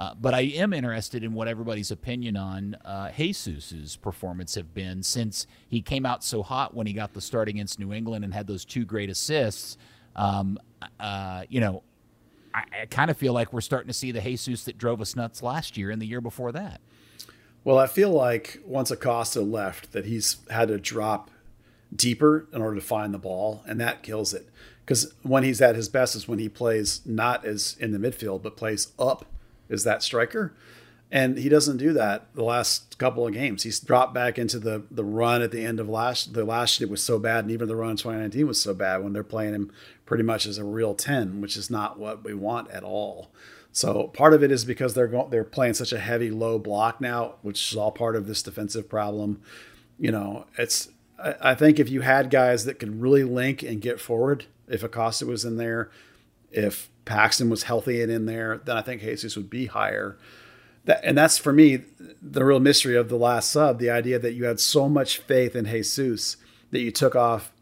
Uh, but I am interested in what everybody's opinion on uh, Jesus's performance have been since he came out so hot when he got the start against New England and had those two great assists. Um, uh, you know, I, I kind of feel like we're starting to see the Jesus that drove us nuts last year and the year before that. Well, I feel like once Acosta left, that he's had to drop deeper in order to find the ball, and that kills it. Because when he's at his best is when he plays not as in the midfield, but plays up is that striker. And he doesn't do that the last couple of games. He's dropped back into the the run at the end of last the last year was so bad, and even the run in 2019 was so bad when they're playing him pretty much as a real 10, which is not what we want at all. So part of it is because they're going they're playing such a heavy low block now, which is all part of this defensive problem. You know, it's I, I think if you had guys that could really link and get forward, if Acosta was in there, if Paxton was healthy and in there, then I think Jesus would be higher. That, and that's for me the real mystery of the last sub the idea that you had so much faith in Jesus that you took off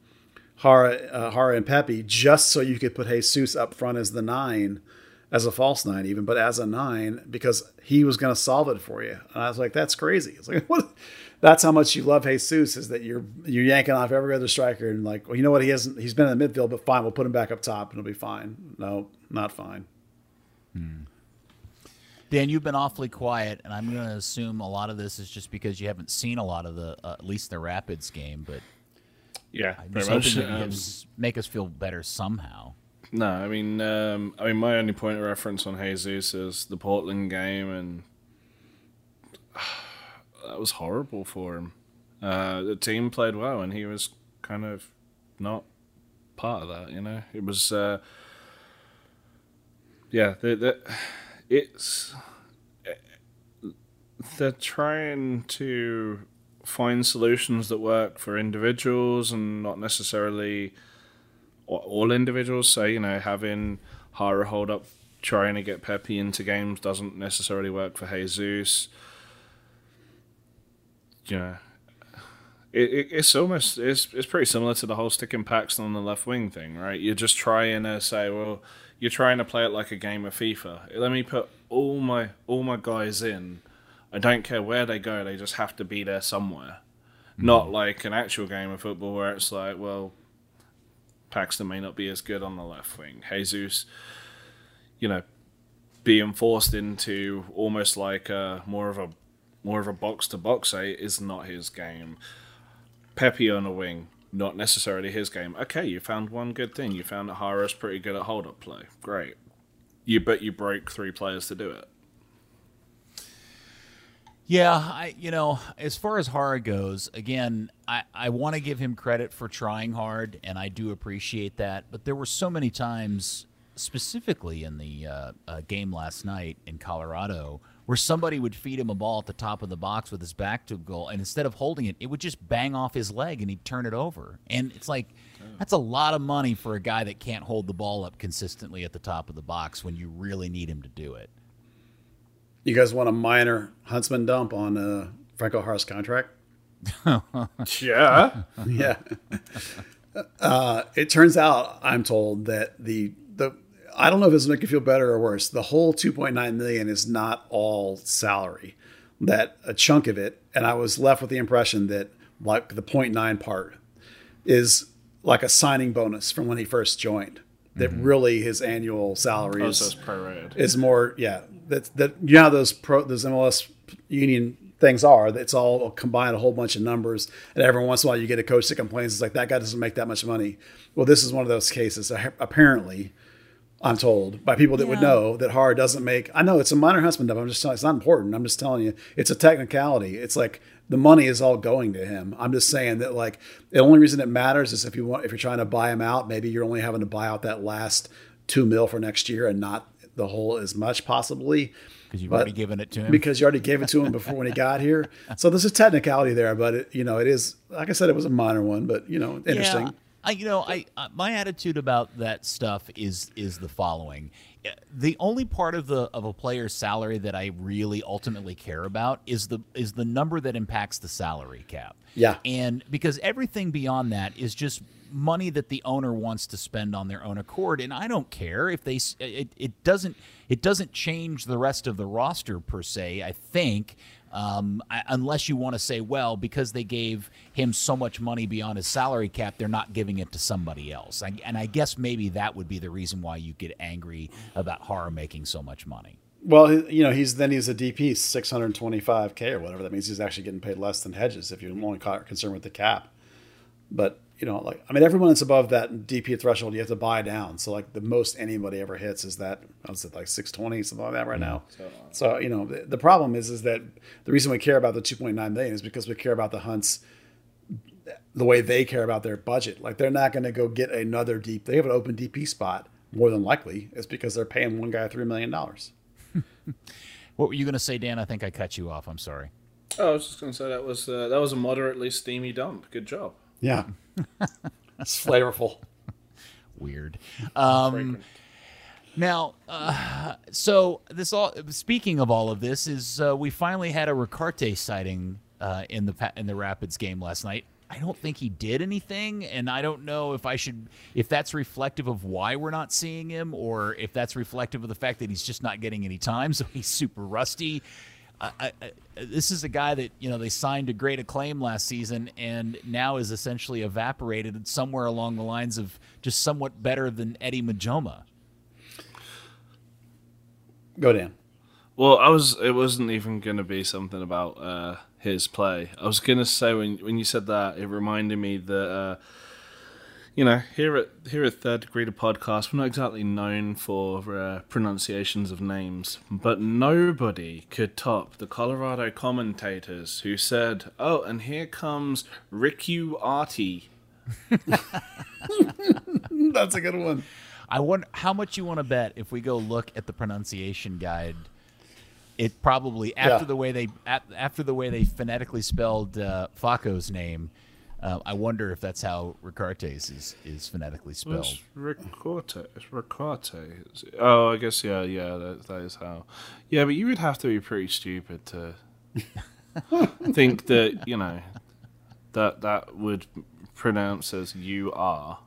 Hara, uh, Jara and Pepi just so you could put Jesus up front as the nine, as a false nine, even, but as a nine because he was going to solve it for you. And I was like, that's crazy. It's like, *laughs* what? That's how much you love Jesus is that you're you're yanking off every other striker and like, well, you know what? He hasn't. He's been in the midfield, but fine. We'll put him back up top and it'll be fine. No, not fine. Hmm. Dan, you've been awfully quiet, and I'm going to assume a lot of this is just because you haven't seen a lot of the uh, at least the Rapids game. But yeah, I'm just hoping that *laughs* um, make us feel better somehow. No, I mean, um, I mean, my only point of reference on Jesus is the Portland game, and that was horrible for him. Uh, the team played well, and he was kind of not part of that. You know, it was. Uh, yeah, it's they're trying to find solutions that work for individuals and not necessarily all individuals. So you know, having Jara hold up, trying to get Pepi into games doesn't necessarily work for Jesus. You know, it, it, it's almost it's it's pretty similar to the whole sticking Paxton on the left wing thing, right? You're just trying to say, well, you're trying to play it like a game of FIFA. Let me put all my all my guys in. I don't care where they go; they just have to be there somewhere. Mm-hmm. Not like an actual game of football where it's like, well, Paxton may not be as good on the left wing. Jesus, you know, being forced into almost like a, more of a more of a box to box eight is not his game. Pepi on a wing, not necessarily his game. Okay, you found one good thing. You found that Jara's pretty good at hold up play. Great. You bet you broke three players to do it. Yeah, I you know, as far as Jara goes, again, I, I want to give him credit for trying hard, and I do appreciate that. But there were so many times, specifically in the uh, uh, game last night in Colorado, where somebody would feed him a ball at the top of the box with his back to goal, and instead of holding it, it would just bang off his leg and he'd turn it over. And it's like, that's a lot of money for a guy that can't hold the ball up consistently at the top of the box when you really need him to do it. You guys want a minor Huntsman dump on uh, Franco Jara's contract? *laughs* yeah. *laughs* yeah. Uh, it turns out, I'm told, that the I don't know if this make you feel better or worse. The whole 2.9 million is not all salary. That a chunk of it, and I was left with the impression that like the 0.9 part is like a signing bonus from when he first joined. That mm-hmm. really his annual salary oh, is, is more yeah. That that you know how those pro those MLS union things are. It's all combined a whole bunch of numbers, and every once in a while you get a coach that complains. It's like that guy doesn't make that much money. Well, this is one of those cases. Apparently, I'm told by people that yeah. would know that Jara doesn't make. I know it's a minor husband of. I'm just telling. It's not important. I'm just telling you. It's a technicality. It's like the money is all going to him. I'm just saying that like the only reason it matters is if you want if you're trying to buy him out, maybe you're only having to buy out that last two mil for next year and not the whole as much possibly. Because you've but, already given it to him. Because you already gave it to him before when he got here. *laughs* So there's a technicality there, but it, you know it is like I said, it was a minor one, but you know interesting. Yeah. I, you know, I uh, my attitude about that stuff is is the following: the only part of the of a player's salary that I really ultimately care about is the is the number that impacts the salary cap. Yeah, and because everything beyond that is just money that the owner wants to spend on their own accord and I don't care if they it, it doesn't it doesn't change the rest of the roster per se I think um, unless you want to say, well, because they gave him so much money beyond his salary cap, they're not giving it to somebody else. I, and I guess maybe that would be the reason why you get angry about Jara making so much money. Well, you know, he's then he's a DP, six hundred twenty-five k or whatever. That means he's actually getting paid less than Hedges if you're only concerned with the cap. But you know, like I mean, everyone that's above that DP threshold, you have to buy down. So like the most anybody ever hits is that I was it like six twenty something like that right now. So, uh, so you know, the, the, problem is is that the reason we care about the two point nine million is because we care about the Hunts the way they care about their budget. Like they're not going to go get another deep. They have an open DP spot more than likely. It's because they're paying one guy three million dollars. *laughs* what were you going to say, Dan? I think I cut you off. I'm sorry. Oh, I was just going to say that was uh, that was a moderately steamy dump. Good job. Yeah. *laughs* It's flavorful. Weird. Um, now, uh, so this all. Speaking of all of this, is uh, we finally had a Ricaurte sighting uh, in the in the Rapids game last night. I don't think he did anything, and I don't know if I should if that's reflective of why we're not seeing him, or if that's reflective of the fact that he's just not getting any time, *laughs* so he's super rusty. I, I, this is a guy that you know they signed to great acclaim last season, and now is essentially evaporated somewhere along the lines of just somewhat better than Eddie Munjoma. Go Dan. Well, I was. It wasn't even going to be something about uh, his play. I was going to say when when you said that, it reminded me that. Uh, you know, here at here at Third Degree the podcast, we're not exactly known for uh, pronunciations of names, but nobody could top the Colorado commentators who said, "Oh, and here comes Riku Artie." *laughs* That's a good one. I wonder how much you want to bet if we go look at the pronunciation guide. It probably after Yeah. the way they after the way they phonetically spelled uh, Facu's name. Uh, I wonder if that's how Ricaurte's is is phonetically spelled. It's Ricorte. It's Ricorte. Oh, I guess yeah, yeah. That that is how. Yeah, but you would have to be pretty stupid to *laughs* think that you know that that would pronounce as you are.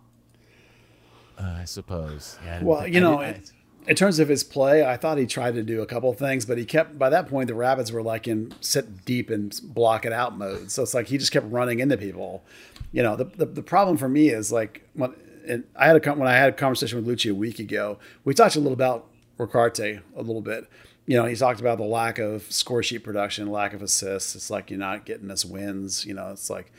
Uh, I suppose. Yeah, I Well, you I know, didn't- it- in terms of his play, I thought he tried to do a couple things, but he kept by that point the rabbits were like in sit deep and block it out mode. So it's like he just kept running into people. You know, the the, the problem for me is like when and I had a when I had a conversation with Luchi a week ago, we talked a little about Ricaurte a little bit. You know, he talked about the lack of score sheet production, lack of assists. It's like you're not getting us wins. You know, it's like,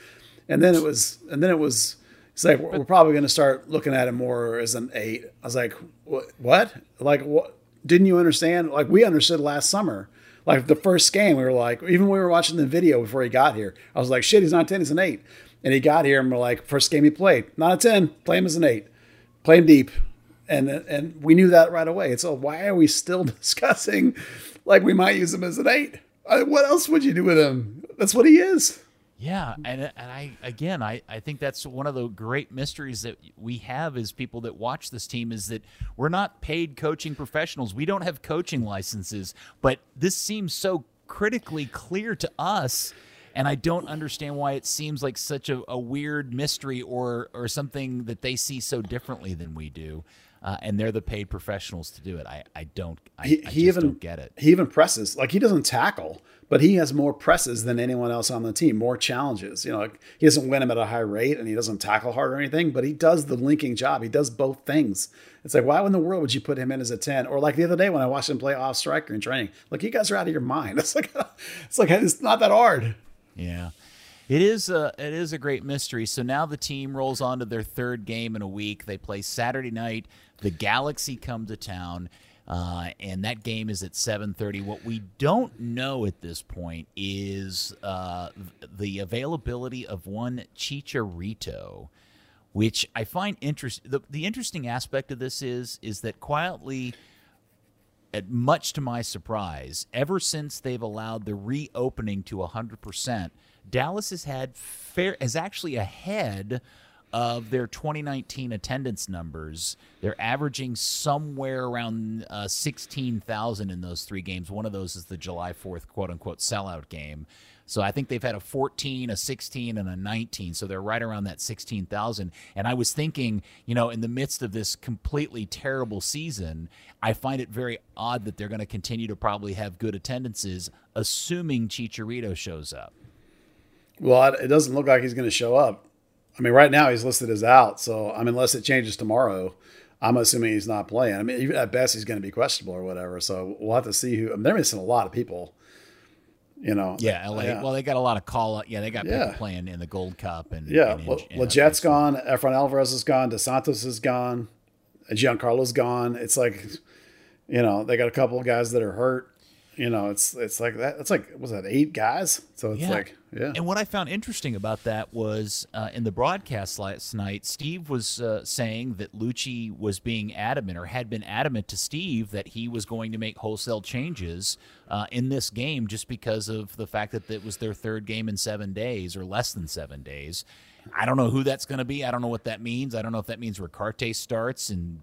and then it was, and then it was. It's like we're, probably going to start looking at it more as an eight. I was like, what? Like, what? Didn't you understand? Like, we understood last summer. Like the first game, we were like, even when we were watching the video before he got here, I was like, shit, he's not a ten, he's an eight. And he got here, and we're like, first game he played, not a ten, play him as an eight, play him deep, and and we knew that right away. And so why are we still *laughs* discussing like we might use him as an eight? What else would you do with him? That's what he is. Yeah, and uh, and I again, I I think that's one of the great mysteries that we have as people that watch this team is that we're not paid coaching professionals. We don't have coaching licenses, but this seems so critically clear to us. And I don't understand why it seems like such a, a weird mystery or or something that they see so differently than we do. Uh, and they're the paid professionals to do it. I, I don't I, he, I he just even don't get it. He even presses like he doesn't tackle, but he has more presses than anyone else on the team. More challenges. You know, like, he doesn't win them at a high rate, and he doesn't tackle hard or anything. But he does the linking job. He does both things. It's like why in the world would you put him in as a ten? Or like the other day when I watched him play off striker in training, like you guys are out of your mind. *laughs* It's like it's like it's not that hard. Yeah. It is a it is a great mystery. So now the team rolls on to their third game in a week. They play Saturday night. The Galaxy come to town, uh, and that game is at seven thirty. What we don't know at this point is uh, the availability of one Chicharito, which I find interest. The, the interesting aspect of this is is that quietly at much to my surprise, ever since they've allowed the reopening to 100%, Dallas has had fair is actually ahead of their 2019 attendance numbers. They're averaging somewhere around uh, 16,000 in those three games. One of those is the July 4th quote unquote sellout game. So I think they've had a 14, a 16, and a 19. So they're right around that 16,000. And I was thinking, you know, in the midst of this completely terrible season, I find it very odd that they're going to continue to probably have good attendances, assuming Chicharito shows up. Well, it doesn't look like he's going to show up. I mean, right now he's listed as out. So I mean, unless it changes tomorrow, I'm assuming he's not playing. I mean, even at best he's going to be questionable or whatever. So we'll have to see who. I mean, they're missing a lot of people. You know. Yeah, LA. Well, they got a lot of call. Up. Yeah, they got Yeah. people playing in the Gold Cup and Yeah, and and Lletget's obviously- gone. Efrain Alvarez is gone. dos Santos is gone. Giancarlo's gone. It's like, you know, they got a couple of guys that are hurt. You know, it's it's like that. It's like was that eight guys? So it's Yeah. like yeah. And what I found interesting about that was uh, in the broadcast last night, Steve was uh, saying that Luchi was being adamant or had been adamant to Steve that he was going to make wholesale changes uh, in this game just because of the fact that it was their third game in seven days or less than seven days. I don't know who that's going to be. I don't know what that means. I don't know if that means Ricaurte starts and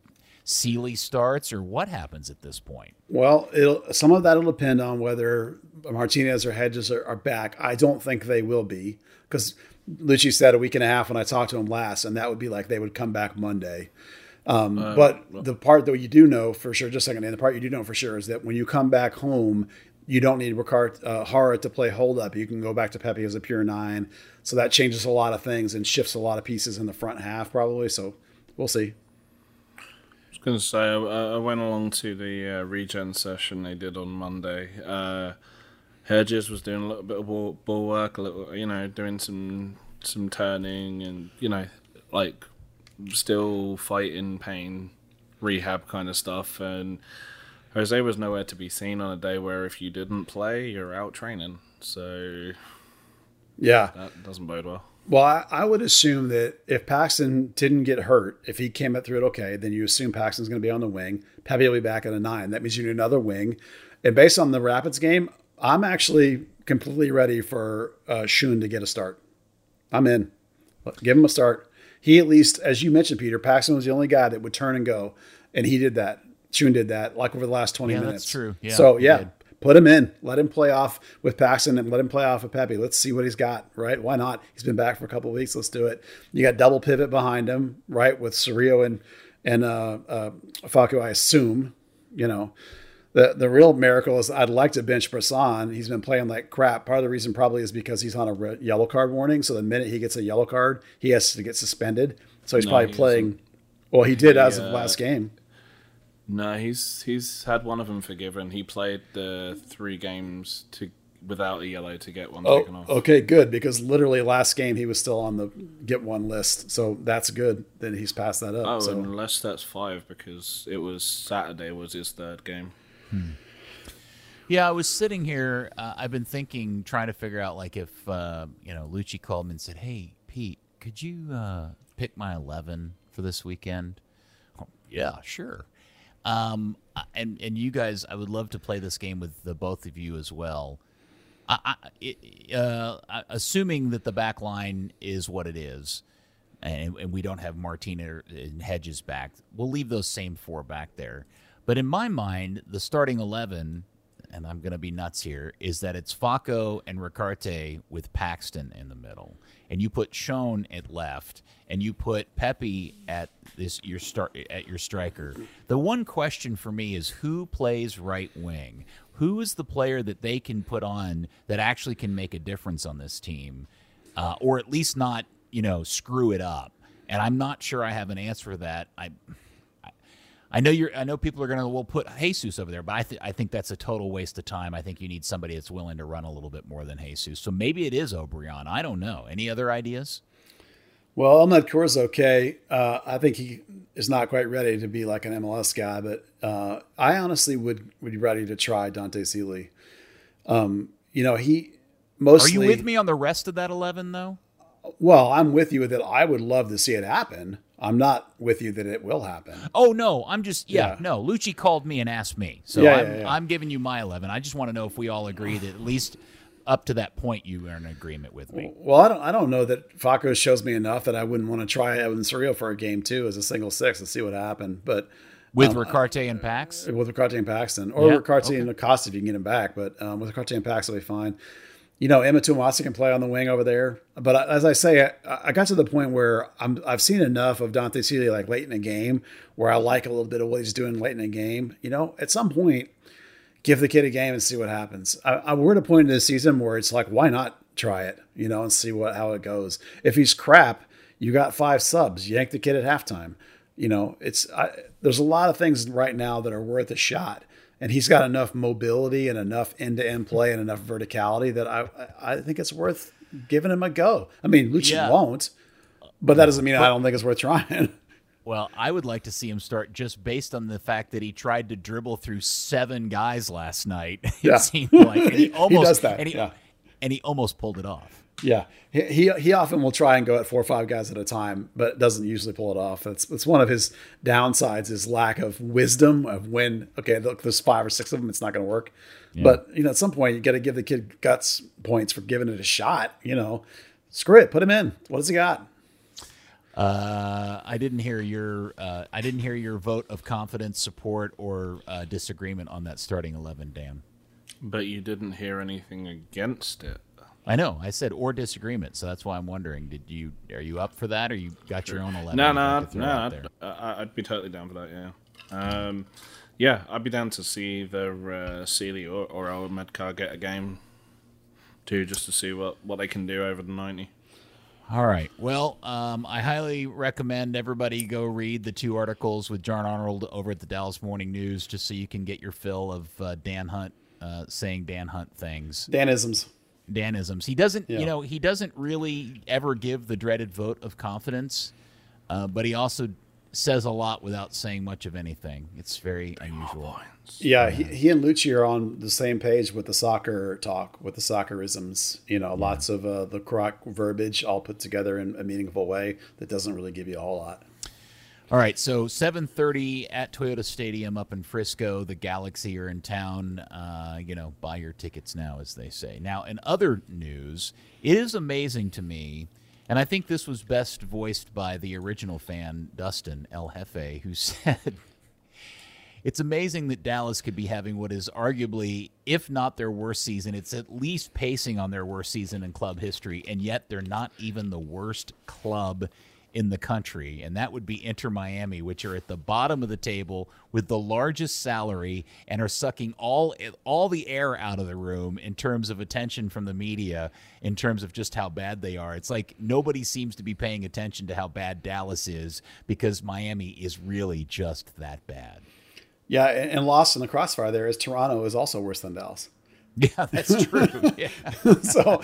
Sealy starts or what happens at this point. Well, it'll, some of that will depend on whether Martinez or Hedges are, are back. I don't think they will be because Luchi said a week and a half when I talked to him last, and that would be like they would come back Monday. Um, but the part that you do know for sure, just a second, and the part you do know for sure is that when you come back home, you don't need Ricard uh, Hara to play hold up. You can go back to Pepi as a pure nine. So that changes a lot of things and shifts a lot of pieces in the front half, probably. So we'll see. I was going to say, I, I went along to the uh, regen session they did on Monday. Uh, Hedges was doing a little bit of ball, ball work, a little, you know, doing some some turning and you know, like still fighting pain, rehab kind of stuff, and Jose was nowhere to be seen on a day where if you didn't play, you're out training. So Yeah. that doesn't bode well. Well, I, I would assume that if Paxton didn't get hurt, if he came through it okay, then you assume Paxton's going to be on the wing. Pepi will be back at a nine. That means you need another wing. And based on the Rapids game, I'm actually completely ready for uh, Schön to get a start. I'm in. Give him a start. He at least, as you mentioned, Peter, Paxton was the only guy that would turn and go, and he did that. Schön did that like over the last 20 Yeah, that's minutes. true. Yeah, so yeah. Put him in. Let him play off with Paxton and let him play off with Pepi. Let's see what he's got, right? Why not? He's been back for a couple of weeks. Let's do it. You got double pivot behind him, right? With Cerrillo and and uh, uh, Facu, I assume. You know, the the real miracle is I'd like to bench Bressan. He's been playing like crap. Part of the reason probably is because he's on a red, yellow card warning. So the minute he gets a yellow card, he has to get suspended. So he's No, probably he playing. Well, he did as of uh, last game. No, he's he's had one of them forgiven. He played the three games to without a yellow to get one taken Oh, off. okay, good. Because literally last game he was still on the get one list, so that's good. Then he's passed that up. Oh, so unless that's five because it was Saturday was his third game. Yeah, I was sitting here. Uh, I've been thinking, trying to figure out like if uh, you know Luchi called me and said, "Hey, Pete, could you uh, pick my eleven for this weekend?" Oh, yeah, sure. Um, and and you guys, I would love to play this game with the both of you as well. I, I, uh, assuming that the back line is what it is, and, and we don't have Martina and Hedges back, we'll leave those same four back there. But in my mind, the starting eleven, and I'm going to be nuts here, is that it's Facu and Ricaurte with Paxton in the middle, and you put Schön at left, and you put Pepi at this your start at your striker. The one question for me is who plays right wing. Who is the player that they can put on that actually can make a difference on this team, uh, or at least not, you know, screw it up? And I'm not sure I have an answer for that. I, I, know you're. I know people are going to well put Jesus over there, but I, th- I think that's a total waste of time. I think you need somebody that's willing to run a little bit more than Jesus. So maybe it is Obrian. I don't know. Any other ideas? Well, Ahmed Kaur's okay. Uh, I think he is not quite ready to be like an MLS guy, but uh, I honestly would would be ready to try Dante Sealy. Um, you know, he mostly. Are you with me on the rest of that eleven though? Well, I'm with you that I would love to see it happen. I'm not with you that it will happen. Oh no, I'm just yeah, Yeah. no. Luchi called me and asked me, so Yeah, I'm, yeah. I'm giving you my eleven. I just want to know if we all agree that at least up to that point you are in agreement with me. Well, I don't. I don't know that Facu shows me enough that I wouldn't want to try Edwin Cerrillo for a game too as a single six and see what happened. But With Ricaurte and Pax, with Ricaurte and Paxton, or Ricaurte okay. and Acosta if you can get him back. But um, with Ricaurte and Paxton, will be fine. You know, Emma Twumasi can play on the wing over there. But as I say, I, I got to the point where I'm, I've seen enough of Dante Sealy like late in a game where I like a little bit of what he's doing late in a game. You know, at some point, give the kid a game and see what happens. I, I, we're at a point in the season where it's like, why not try it? You know, and see what how it goes. If he's crap, you got five subs. Yank the kid at halftime. You know, it's I, there's a lot of things right now that are worth a shot, and he's got enough mobility and enough end to end play and enough verticality that I I think it's worth giving him a go. I mean, Luchi Yeah. won't, but that doesn't mean I don't think it's worth trying. *laughs* Well, I would like to see him start just based on the fact that he tried to dribble through seven guys last night. *laughs* It Yeah. seemed like and he *laughs* He almost does that, and he, yeah. and he almost pulled it off. Yeah, he, he he often will try and go at four or five guys at a time, but doesn't usually pull it off. That's that's one of his downsides is lack of wisdom of when okay, look, there's five or six of them, it's not going to work. But you know, at some point, you got to give the kid guts points for giving it a shot. You know, screw it, put him in. What does he got? Uh, I didn't hear your uh, I didn't hear your vote of confidence, support, or uh, disagreement on that starting eleven, Dan. But you didn't hear anything against it. I know. I said or disagreement, so that's why I'm wondering. Did you are you up for that, or you got your own eleven? No, no, like to throw no. I'd, I'd be totally down for that. Yeah. Um, yeah, I'd be down to see either uh, Sealy or, or ElMedkhar get a game too, just to see what, what they can do over the ninety. All right. Well, um, I highly recommend everybody go read the two articles with John Arnold over at the Dallas Morning News, just so you can get your fill of uh, Dan Hunt uh, saying Dan Hunt things, Danisms. Danisms. He doesn't, Yeah. you know, he doesn't really ever give the dreaded vote of confidence. uh, but he also says a lot without saying much of anything. It's very unusual. Yeah, he, he and Luchi are on the same page with the soccer talk, with the soccerisms. You know, lots of uh, the correct verbiage all put together in a meaningful way that doesn't really give you a whole lot. All right, so 7:30 at Toyota Stadium up in Frisco. The Galaxy are in town. Uh, you know, buy your tickets now, as they say. Now, in other news, it is amazing to me and I think this was best voiced by the original fan, Dustin El Jefe, who *laughs* said, It's amazing that Dallas could be having what is arguably, if not their worst season, it's at least pacing on their worst season in club history, and yet they're not even the worst club in the country, and that would be Inter Miami, which are at the bottom of the table with the largest salary and are sucking all all the air out of the room in terms of attention from the media, in terms of just how bad they are. It's like nobody seems to be paying attention to how bad Dallas is because Miami is really just that bad. Yeah, and lost in the crossfire there is Toronto is also worse than Dallas. *laughs* Yeah, that's *laughs* true. Yeah. *laughs* so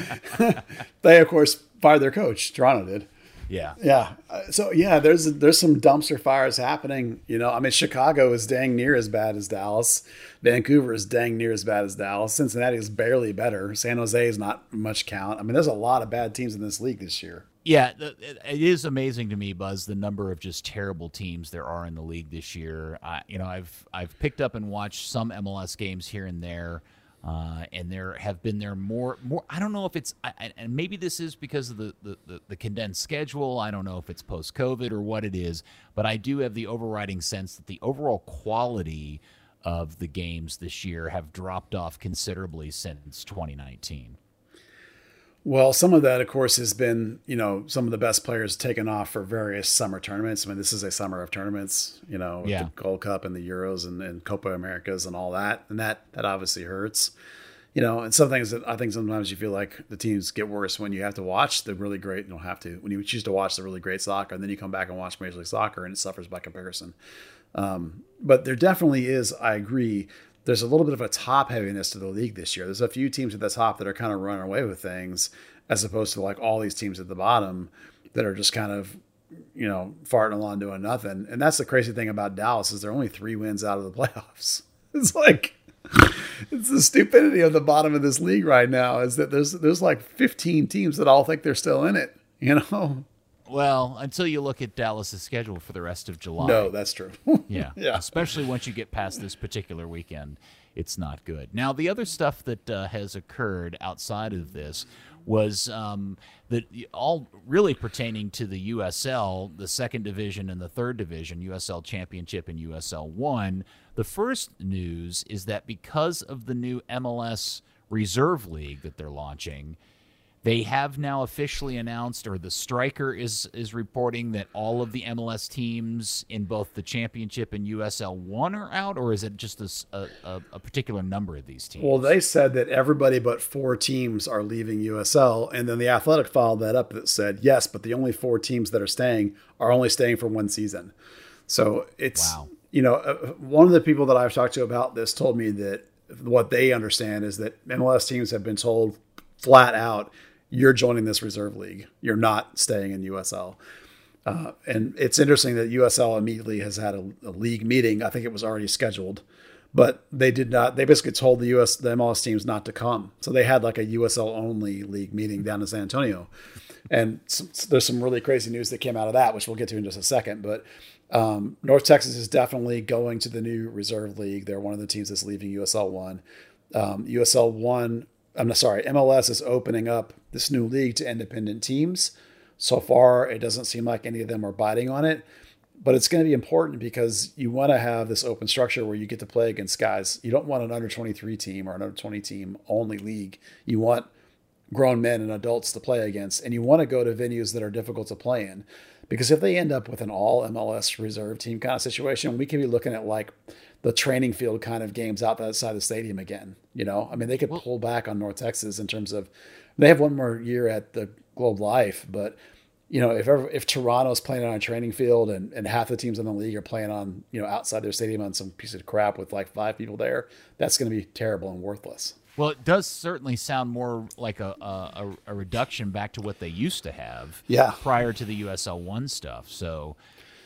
they, of course, fired their coach. Toronto did. Yeah. Yeah. Uh, so yeah, there's there's some dumpster fires happening. You know, I mean, Chicago is dang near as bad as Dallas. Vancouver is dang near as bad as Dallas. Cincinnati is barely better. San Jose is not much count. I mean, there's a lot of bad teams in this league this year. Yeah, it is amazing to me, Buzz, the number of just terrible teams there are in the league this year. You know, I've I've picked up and watched some MLS games here and there. Uh, and there have been there more more i don't know if it's I, and maybe this is because of the, the, the, the condensed schedule i don't know if it's post covid or what it is but i do have the overriding sense that the overall quality of the games this year have dropped off considerably since 2019 well, some of that, of course, has been, you know, some of the best players taken off for various summer tournaments. I mean, this is a summer of tournaments, you know, yeah. the Gold Cup and the Euros and, and Copa Americas and all that. And that, that obviously hurts, you know, and some things that I think sometimes you feel like the teams get worse when you have to watch the really great, you don't have to, when you choose to watch the really great soccer and then you come back and watch Major League Soccer and it suffers by comparison. Um, but there definitely is, I agree, there's a little bit of a top heaviness to the league this year. There's a few teams at the top that are kind of running away with things as opposed to like all these teams at the bottom that are just kind of you know farting along doing nothing. And that's the crazy thing about Dallas is they're only three wins out of the *laughs* playoffs. It's like it's the stupidity of the bottom of this league right now is that there's there's like 15 teams that all think they're still in it. You know. Well, until you look at Dallas's schedule for the rest of July. No, that's true. *laughs* yeah. Yeah. Especially once you get past this particular weekend, it's not good. Now, the other stuff that uh, has occurred outside of this was um, that all really pertaining to the USL, the second division and the third division, USL Championship and USL One. The first news is that because of the new MLS Reserve League that they're launching, they have now officially announced, or the striker is is reporting that all of the MLS teams in both the championship and USL one are out, or is it just a, a, a, particular number of these teams? Well, they said that everybody but four teams are leaving USL, and then the Athletic followed that up that said yes, but the only four teams that are staying are only staying for one season. So it's wow. you know uh, one of the people that I've talked to about this told me that what they understand is that MLS teams have been told flat out you're joining this reserve league. You're not staying in USL. Uh, and it's interesting that USL immediately has had a, a, league meeting. I think it was already scheduled, but they did not. They basically told the US the MLS teams not to come. So they had like a USL only league meeting down in San Antonio. And there's some really crazy news that came out of that, which we'll get to in just a second. But um, North Texas is definitely going to the new reserve league. They're one of the teams that's leaving USL one. Um, USL one I'm sorry, MLS is opening up this new league to independent teams. So far, it doesn't seem like any of them are biting on it, but it's going to be important because you want to have this open structure where you get to play against guys. You don't want an under 23 team or an under 20 team only league. You want grown men and adults to play against, and you want to go to venues that are difficult to play in. Because if they end up with an all MLS reserve team kind of situation, we can be looking at like the training field kind of games outside the stadium again. You know, I mean, they could pull back on North Texas in terms of they have one more year at the Globe Life, but you know, if ever, if Toronto's playing on a training field and, and half the teams in the league are playing on, you know, outside their stadium on some piece of crap with like five people there, that's going to be terrible and worthless. Well, it does certainly sound more like a, a, a reduction back to what they used to have Yeah. prior to the USL one stuff. So,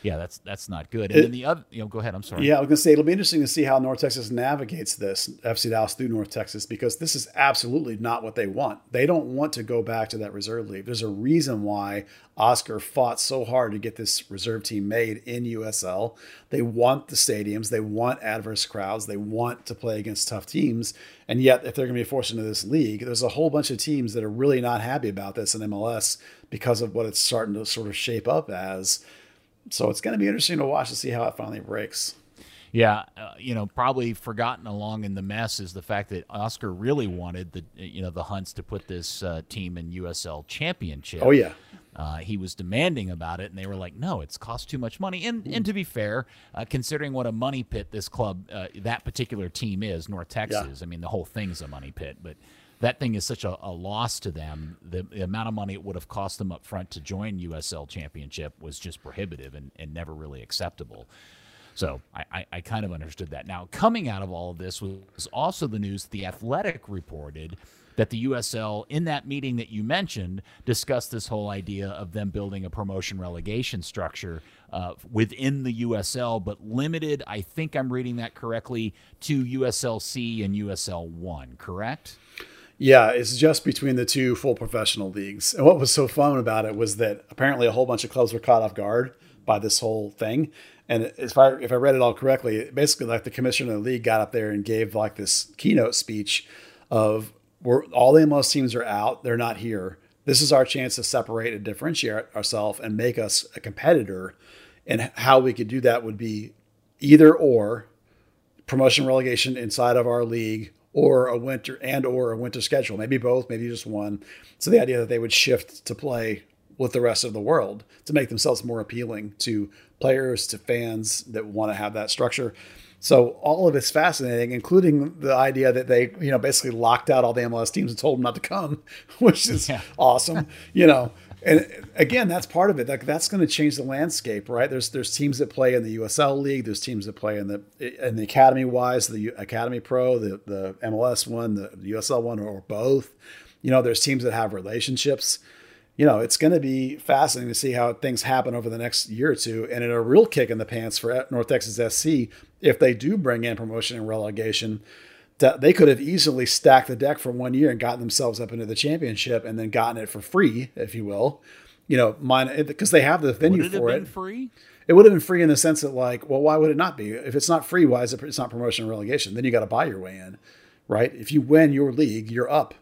yeah, that's that's not good. And then the other, you know, go ahead. I'm sorry. Yeah, I was going to say it'll be interesting to see how North Texas navigates this FC Dallas through North Texas because this is absolutely not what they want. They don't want to go back to that reserve league. There's a reason why Oscar fought so hard to get this reserve team made in USL. They want the stadiums, they want adverse crowds, they want to play against tough teams. And yet, if they're going to be forced into this league, there's a whole bunch of teams that are really not happy about this in MLS because of what it's starting to sort of shape up as. So it's going to be interesting to watch to see how it finally breaks. Yeah, uh, you know, probably forgotten along in the mess is the fact that Oscar really wanted the you know the Hunts to put this uh, team in USL Championship. Oh yeah, Uh, he was demanding about it, and they were like, "No, it's cost too much money." And and to be fair, uh, considering what a money pit this club, uh, that particular team is, North Texas. I mean, the whole thing's a money pit, but that thing is such a, a loss to them. The, the amount of money it would have cost them up front to join USL Championship was just prohibitive and, and never really acceptable. So I, I, I kind of understood that. Now, coming out of all of this was also the news that the Athletic reported that the USL, in that meeting that you mentioned, discussed this whole idea of them building a promotion relegation structure uh, within the USL, but limited, I think I'm reading that correctly, to USLC and USL 1, correct? Yeah. It's just between the two full professional leagues. And what was so fun about it was that apparently a whole bunch of clubs were caught off guard by this whole thing. And if I if I read it all correctly, basically like the commissioner of the league got up there and gave like this keynote speech of we're all the MLS teams are out, they're not here. This is our chance to separate and differentiate ourselves and make us a competitor. And how we could do that would be either or promotion relegation inside of our league or a winter and or a winter schedule. Maybe both maybe just one. So the idea that they would shift to play with the rest of the world to make themselves more appealing to players to fans that want to have that structure. So all of it's fascinating including the idea that they you know basically locked out all the mls teams and told them not to come *laughs* which is Yeah. awesome you know and again that's part of it. Like that's going to change the landscape right? There's there's teams that play in the USL league there's teams that play in the in the academy wise the academy pro the the MLS one the, USL one or both. You know there's teams that have relationships. You know it's going to be fascinating to see how things happen over the next year or two and in a real kick in the pants for North Texas SC if they do bring in promotion and relegation they could have easily stacked the deck for one year and gotten themselves up into the championship and then gotten it for free, if you will. You know, mine because they have the venue Would it have for been it. free? It would have been free in the sense that, like, well, why would it not be? If it's not free, why is it? It's not promotion and relegation. Then you got to buy your way in, right? If you win your league, you're up,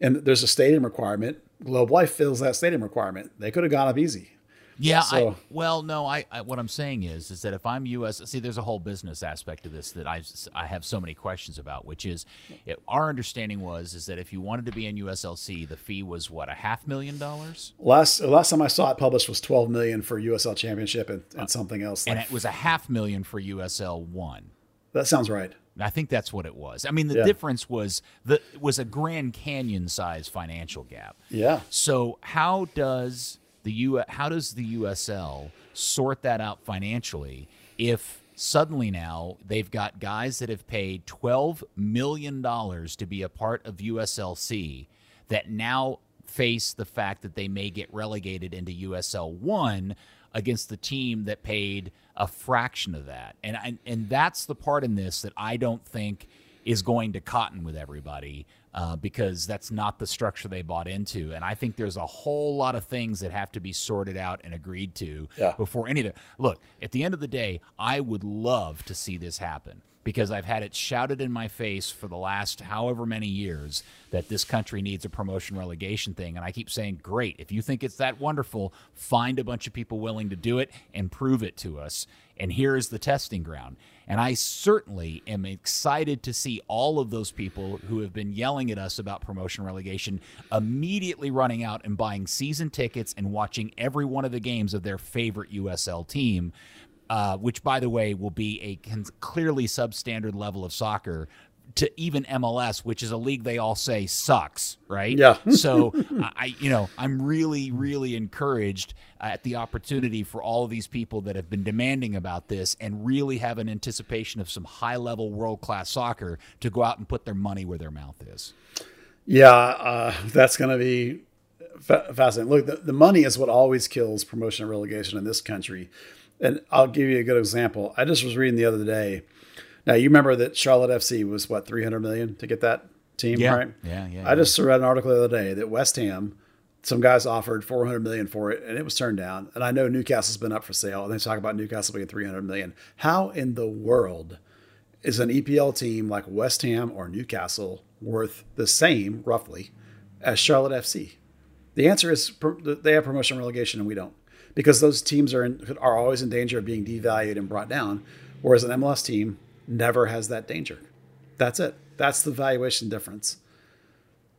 and there's a stadium requirement. Globe Life fills that stadium requirement. They could have gone up easy. Yeah, I, well, no. I, I what I'm saying is, is that if I'm U.S. See, there's a whole business aspect to this that I I have so many questions about. Which is, it, our understanding was is that if you wanted to be in USLC, the fee was what a half million dollars, Last last time I saw it published was 12 million for USL Championship and, and uh, something else. and Like, it was a half million for USL one. that sounds right. I think that's what it was. I mean, the Yeah. difference was the was a Grand Canyon size financial gap. Yeah. So how does the U how does the USL sort that out financially if suddenly now they've got guys that have paid 12 million dollars to be a part of USLC that now face the fact that they may get relegated into USL 1 against the team that paid a fraction of that. And and, and that's the part in this that I don't think is going to cotton with everybody uh, because that's not the structure they bought into. And I think there's a whole lot of things that have to be sorted out and agreed to Yeah. before any of it. Look, at the end of the day, I would love to see this happen because I've had it shouted in my face for the last however many years that this country needs a promotion relegation thing. And I keep saying, great. If you think it's that wonderful, find a bunch of people willing to do it and prove it to us. And here is the testing ground. And I certainly am excited to see all of those people who have been yelling at us about promotion relegation immediately running out and buying season tickets and watching every one of the games of their favorite USL team uh, which, by the way, will be a clearly substandard level of soccer to even MLS, which is a league they all say sucks, right? Yeah. *laughs* so I, you know, I'm really, really encouraged at the opportunity for all of these people that have been demanding about this and really have an anticipation of some high level world class soccer to go out and put their money where their mouth is. Yeah, uh, that's going to be fa- fascinating. Look, the, the money is what always kills promotion and relegation in this country. And I'll give you a good example. I just was reading the other day. Now you remember that Charlotte FC was what 300 million to get that team, Yeah. right? Yeah, yeah, I just read an article the other day that West Ham, some guys offered 400 million for it, and it was turned down. And I know Newcastle's been up for sale, and they talk about Newcastle being 300 million. How in the world is an EPL team like West Ham or Newcastle worth the same, roughly, as Charlotte FC? The answer is they have promotion and relegation, and we don't, because those teams are in, are always in danger of being devalued and brought down, whereas an MLS team never has that danger. That's it. That's the valuation difference,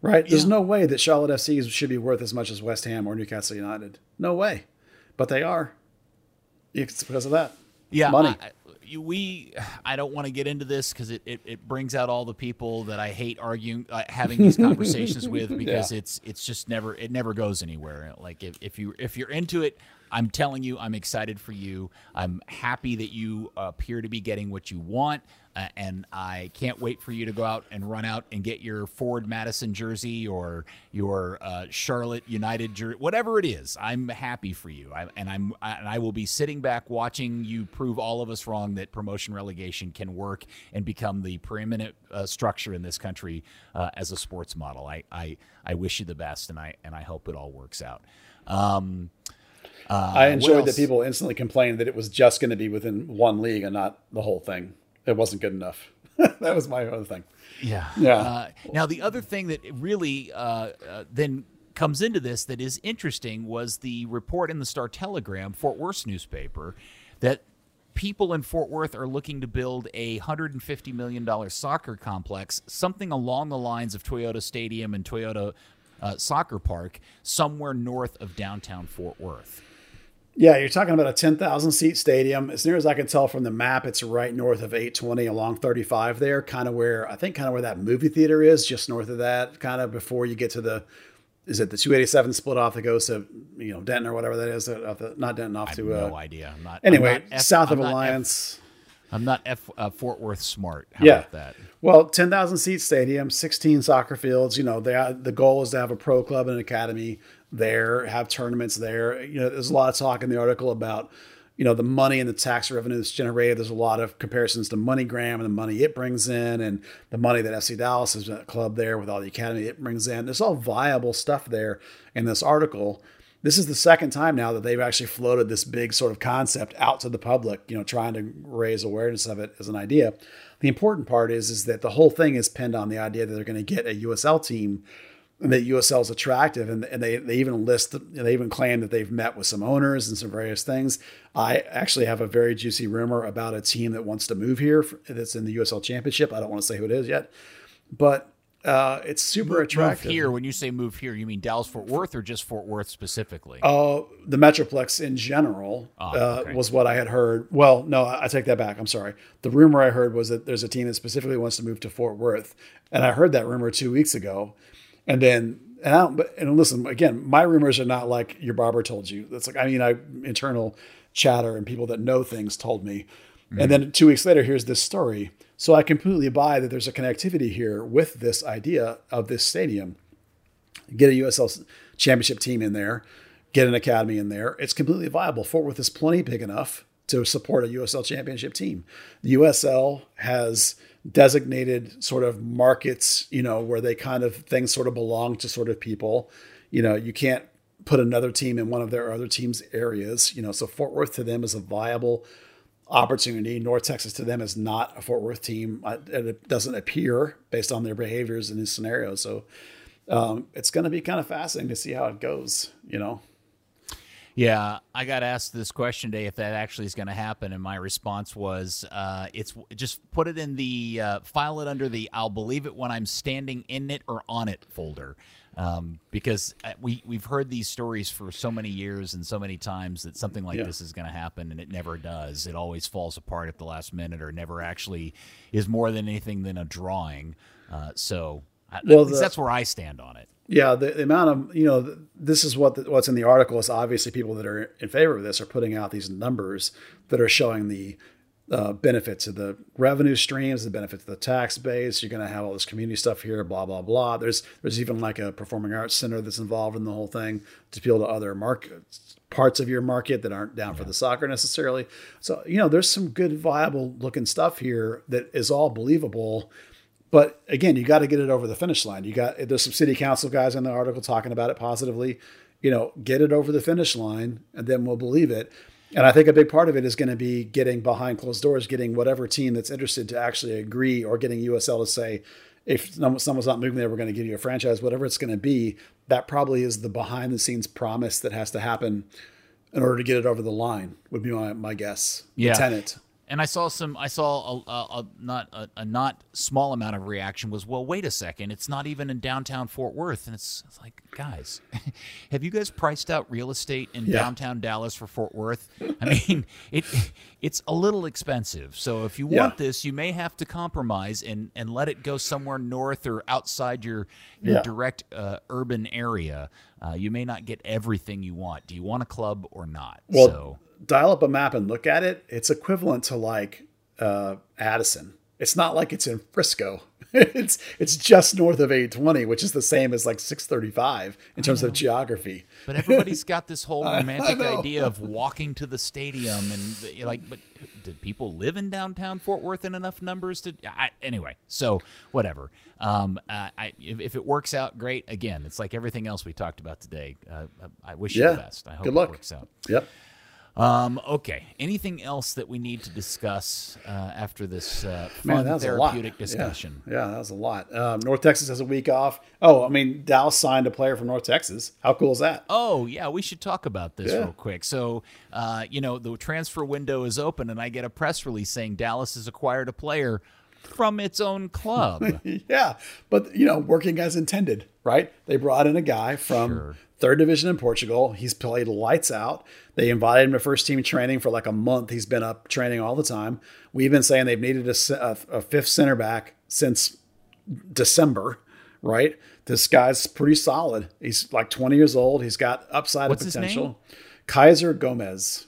right? There's no way that Charlotte FC should be worth as much as West Ham or Newcastle United. No way, but they are. It's because of that. Yeah, money. I- we. I don't want to get into this because it, it, it brings out all the people that I hate arguing, uh, having these conversations *laughs* with because Yeah. it's it's just never it never goes anywhere. Like if, if you if you're into it, I'm telling you, I'm excited for you. I'm happy that you appear to be getting what you want. Uh, and I can't wait for you to go out and run out and get your Forward Madison jersey or your uh, Charlotte United jersey, whatever it is. I'm happy for you, I, and I'm I, and I will be sitting back watching you prove all of us wrong that promotion relegation can work and become the preeminent uh, structure in this country uh, as a sports model. I, I I wish you the best, and I and I hope it all works out. Um, uh, I enjoyed that people instantly complained that it was just going to be within one league and not the whole thing. It wasn't good enough. *laughs* that was my other thing. Yeah. Yeah. Uh, now, the other thing that really uh, uh, then comes into this that is interesting was the report in the Star Telegram, Fort Worth newspaper, that people in Fort Worth are looking to build a $150 million soccer complex, something along the lines of Toyota Stadium and Toyota uh, Soccer Park, somewhere north of downtown Fort Worth. Yeah, you're talking about a 10,000 seat stadium. As near as I can tell from the map, it's right north of 820 along 35 there, kind of where I think kind of where that movie theater is, just north of that, kind of before you get to the is it the 287 split off that goes to you know Denton or whatever that is, uh, off the, not Denton off I have to uh, no idea. I'm not. anyway I'm not F- south I'm of Alliance. I'm not F, uh, Fort Worth smart. How Yeah. about that? Well, 10,000 seat stadium, 16 soccer fields. You know, they, the goal is to have a pro club and an academy there, have tournaments there. You know, there's a lot of talk in the article about, you know, the money and the tax revenue that's generated. There's a lot of comparisons to MoneyGram and the money it brings in and the money that FC Dallas is a club there with all the academy it brings in. There's all viable stuff there in this article. This is the second time now that they've actually floated this big sort of concept out to the public, you know, trying to raise awareness of it as an idea. The important part is is that the whole thing is pinned on the idea that they're going to get a USL team and that USL is attractive, and, and they, they even list, they even claim that they've met with some owners and some various things. I actually have a very juicy rumor about a team that wants to move here that's in the USL Championship. I don't want to say who it is yet, but uh, it's super Move attractive. here. When you say move here, you mean Dallas Fort Worth or just Fort Worth specifically? Uh, the Metroplex in general Ah, uh, was what I had heard. Well, no, I I take that back. I'm sorry. The rumor I heard was that there's a team that specifically wants to move to Fort Worth, and I heard that rumor two weeks ago, and then and I don't, and listen again, my rumors are not like your barber told you. That's like I mean, I internal chatter and people that know things told me, and then two weeks later, here's this story. So I completely buy that there's a connectivity here with this idea of this stadium get a USL championship team in there, get an academy in there. It's completely viable. Fort Worth is plenty big enough to support a USL championship team. The USL has designated sort of markets, you know, where they kind of things sort of belong to sort of people. You know, you can't put another team in one of their other teams' areas, you know, so Fort Worth to them is a viable opportunity. North Texas to them is not a Fort Worth team. It doesn't appear based on their behaviors in these scenarios. So um, it's going to be kind of fascinating to see how it goes. You know, Yeah, I got asked this question today if that actually is going to happen, and my response was, uh, "It's just put it in the uh, file it under the I'll believe it when I'm standing in it or on it folder." Um, because uh, we we've heard these stories for so many years and so many times that something like Yeah. this is going to happen, and it never does. It always falls apart at the last minute, or never actually is more than anything than a drawing. Uh, so, Well, at least the- that's where I stand on it. Yeah, the, the amount of you know, this is what the, what's in the article is obviously people that are in favor of this are putting out these numbers that are showing the uh, benefits of the revenue streams, the benefits of the tax base. You're going to have all this community stuff here, blah blah blah. There's there's even like a performing arts center that's involved in the whole thing to appeal to other markets parts of your market that aren't down for the soccer necessarily. So you know, there's some good viable looking stuff here that is all believable. But again, you got to get it over the finish line. You got there's some city council guys in the article talking about it positively. You know, get it over the finish line, and then we'll believe it. And I think a big part of it is going to be getting behind closed doors, getting whatever team that's interested to actually agree, or getting USL to say, if someone's not moving there, we're going to give you a franchise, whatever it's going to be. That probably is the behind the scenes promise that has to happen in order to get it over the line. Would be my, my guess. The Yeah. tenant. And I saw some. I saw a, a, a not a, a not small amount of reaction was, well, wait a second, it's not even in downtown Fort Worth, and it's, it's like, guys, *laughs* have you guys priced out real estate in Yeah. downtown Dallas for Fort Worth? I mean, *laughs* it it's a little expensive. So if you Yeah. want this, you may have to compromise and and let it go somewhere north or outside your your Yeah. direct uh, urban area. Uh, you may not get everything you want. Do you want a club or not? Well, so dial up a map and look at it. It's equivalent to like uh, Addison. It's not like it's in Frisco. *laughs* it's it's just north of 820, which is the same as like 635 in terms of geography. But everybody's got this whole *laughs* romantic idea of walking to the stadium, and you're like, but did people live in downtown Fort Worth in enough numbers to? I, anyway, so whatever. Um, uh, I, if, if it works out, great. Again, it's like everything else we talked about today. Uh, I wish you the best. I hope Good luck. it works out. Yep. Um, okay. Anything else that we need to discuss uh, after this uh, Man, fun that was a lot. therapeutic Yeah. discussion? Yeah, that was a lot. Um, North Texas has a week off. Oh, I mean, Dallas signed a player from North Texas. How cool is that? Oh, yeah, we should talk about this Yeah. real quick. So, uh, you know, the transfer window is open, and I get a press release saying Dallas has acquired a player from its own club. *laughs* yeah, but you know, working as intended, right? They brought in a guy from Sure. third division in Portugal. He's played lights out. They invited him to first team training for like a month. He's been up training all the time. We've been saying they've needed a, a, a fifth center back since December, right? This guy's pretty solid. He's like 20 years old. He's got upside What's potential. Kaiser Gomez.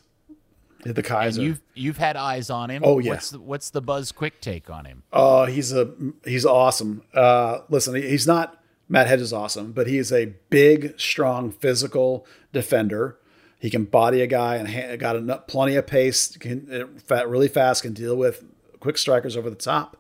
The and Kaiser. you've you've had eyes on him. Oh, yeah. What's the, what's the buzz quick take on him? Oh, he's a he's awesome. Uh, listen, he's not Matt Hedges awesome, but he is a big, strong, physical defender. He can body a guy and ha- got enough, plenty of pace. Can uh, fat, really fast. Can deal with quick strikers over the top.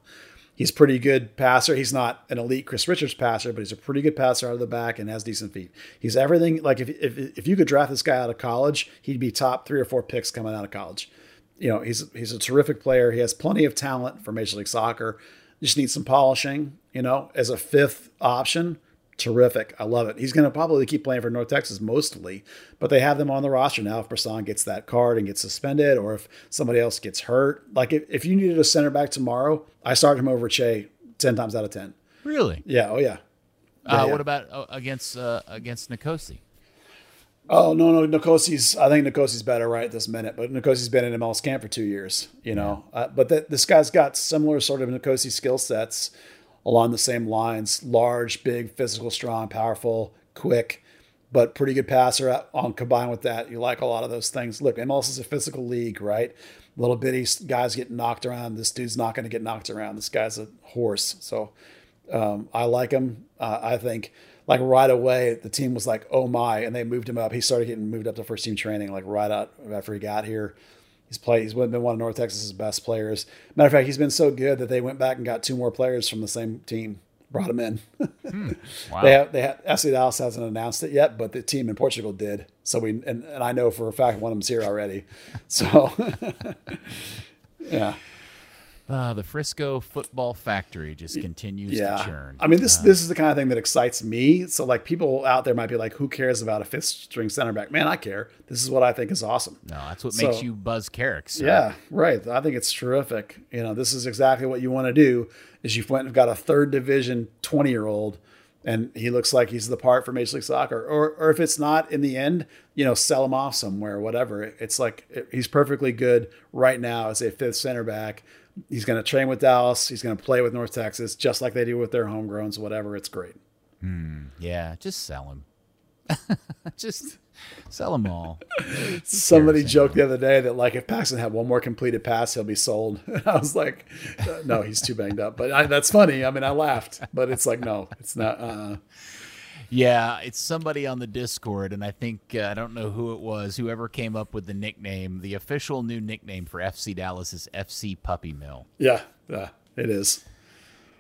He's pretty good passer. He's not an elite Chris Richards passer, but he's a pretty good passer out of the back and has decent feet. He's everything. Like if if if you could draft this guy out of college, he'd be top three or four picks coming out of college you know, he's he's a terrific player. He has plenty of talent for Major League Soccer. Just needs some polishing, you know, as a fifth option. Terrific. I love it. He's going to probably keep playing for North Texas mostly, but they have them on the roster now. If Bressan gets that card and gets suspended, or if somebody else gets hurt, like if, if you needed a center back tomorrow, I start him over Che 10 times out of 10. Really? Yeah. Oh, yeah. Uh, yeah. What about uh, against uh, against Nkosi? Oh no, no, Nkosi's. I think Nkosi's better right this minute, but Nkosi's been in MLS camp for two years. You know, uh, but that this guy's got similar sort of Nkosi skill sets along the same lines: large, big, physical, strong, powerful, quick, but pretty good passer. On combined with that, you like a lot of those things. Look, MLS is a physical league, right? Little bitty guys get knocked around. This dude's not going to get knocked around. This guy's a horse. So um, I like him. Uh, I think like right away the team was like, oh my, and they moved him up. He started getting moved up to first team training like right out after he got here. He's played. He's been one of North Texas's best players. Matter of fact, he's been so good that they went back and got two more players from the same team. Brought him in. *laughs* Hmm, wow. They have, they have, FC Dallas hasn't announced it yet, but the team in Portugal did. So we and, and I know for a fact one of them's here already. So *laughs* yeah, Uh, the Frisco Football Factory just continues Yeah. to churn. I mean, this this is the kind of thing that excites me. So, like, people out there might be like, "Who cares about a fifth string center back?" Man, I care. This is what I think is awesome. no, that's what So- makes you Buzz Carrick. sir. Yeah, right. I think it's terrific. You know, this is exactly what you want to do. Is you've went and got a third division twenty year old, and he looks like he's the part for Major League Soccer. Or, or if it's not in the end, you know, sell him off somewhere, whatever. It's like it- he's perfectly good right now as a fifth center back. He's going to train with Dallas. He's going to play with North Texas, just like they do with their homegrowns. Whatever. It's great. Yeah, just sell him. *laughs* just sell them all. Somebody joked the other day that like if Paxton had one more completed pass, he'll be sold. *laughs* I was like, uh, no, he's too banged up. But I, that's funny. I mean, I laughed, but it's like, no, it's not. Uh, Yeah, it's somebody on the Discord, and I think uh, I don't know who it was. Whoever came up with the nickname, the official new nickname for FC Dallas is FC Puppy Mill. yeah, yeah, it is.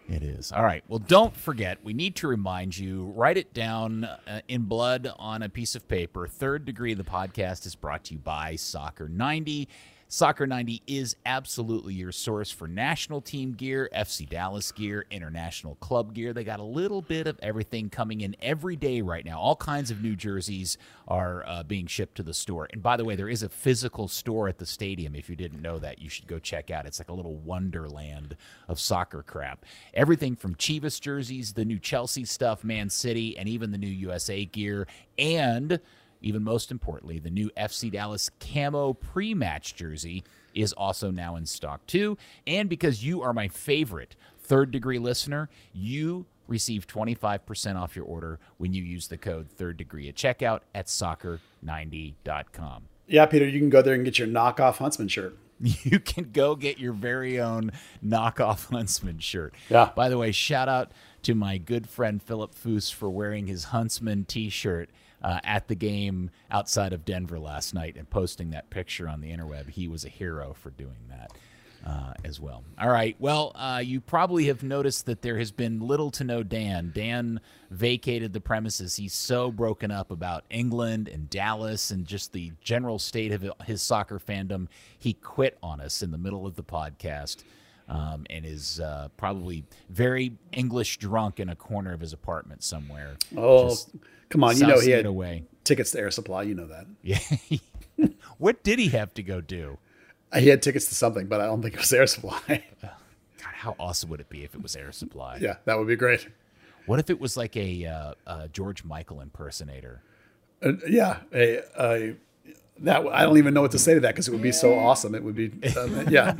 It is. All right. Well, don't forget, we need to remind you write it down uh, in blood on a piece of paper. Third Degree, the podcast, is brought to you by Soccer 90. Soccer 90 is absolutely your source for national team gear, FC Dallas gear, international club gear. They got a little bit of everything coming in every day right now. All kinds of new jerseys are uh, being shipped to the store. And by the way, there is a physical store at the stadium. If you didn't know that, you should go check out. It's like a little wonderland of soccer crap. Everything from Chivas jerseys, the new Chelsea stuff, Man City, and even the new USA gear. And even most importantly, the new FC Dallas camo pre match jersey is also now in stock too. And because you are my favorite third degree listener, you receive 25% off your order when you use the code third degree at checkout at soccer90.com. Yeah, Peter, you can go there and get your knockoff Huntsman shirt. *laughs* You can go get your very own knockoff Huntsman shirt. Yeah. By the way, shout out to my good friend Philip Foos for wearing his Huntsman t shirt uh, at the game outside of Denver last night and posting that picture on the interweb. He was a hero for doing that. Uh, as well. All right. Well, uh, you probably have noticed that there has been little to no Dan. Dan vacated the premises. He's so broken up about England and Dallas and just the general state of his soccer fandom. He quit on us in the middle of the podcast um, and is uh, probably very English drunk in a corner of his apartment somewhere. Oh, Just come on. You know he had away. tickets to Air Supply. You know that. Yeah. *laughs* what did he have to go do? He had tickets to something, but I don't think it was Air Supply. *laughs* God, how awesome would it be if it was Air Supply? yeah, that would be great. What if it was like a uh, uh, George Michael impersonator? Uh, yeah, a, a, that I don't even know what to say to that because it would be so awesome. It would be, uh, yeah,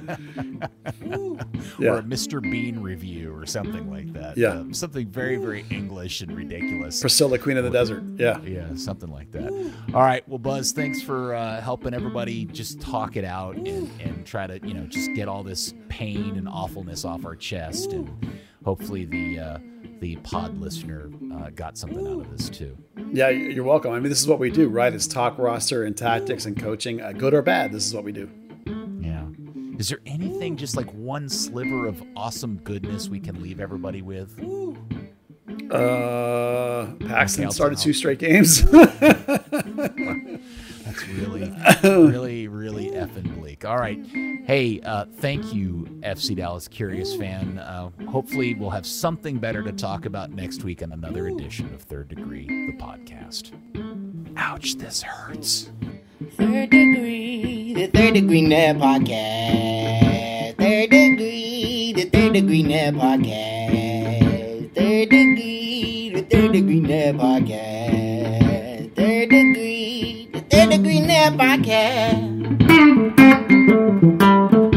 Or a Mr. Bean review or something like that. Yeah. Uh, something very, very English and ridiculous. Priscilla, Queen of the Desert. Yeah, Yeah, something like that. All right. Well, Buzz, thanks for uh, helping everybody just talk it out and, and try to, you know, just get all this pain and awfulness off our chest. And hopefully the uh, the pod listener uh, got something out of this too. yeah. You're welcome. I mean, this is what we do, right? It's talk roster and tactics and coaching, uh, good or bad. This is what we do. Yeah. Is there anything, just like one sliver of awesome goodness we can leave everybody with? Uh, Paxton started two straight games. *laughs* That's really, *laughs* really, really effing bleak. All right. Hey, uh, thank you, FC Dallas Curious fan. Uh, hopefully, we'll have something better to talk about next week on another edition of Third Degree, the podcast. Ouch, this hurts. Third degree, the third degree net podcast. Third degree, the third degree net podcast. Third degree, the third degree net podcast. Third degree, the third degree net podcast. Thank you.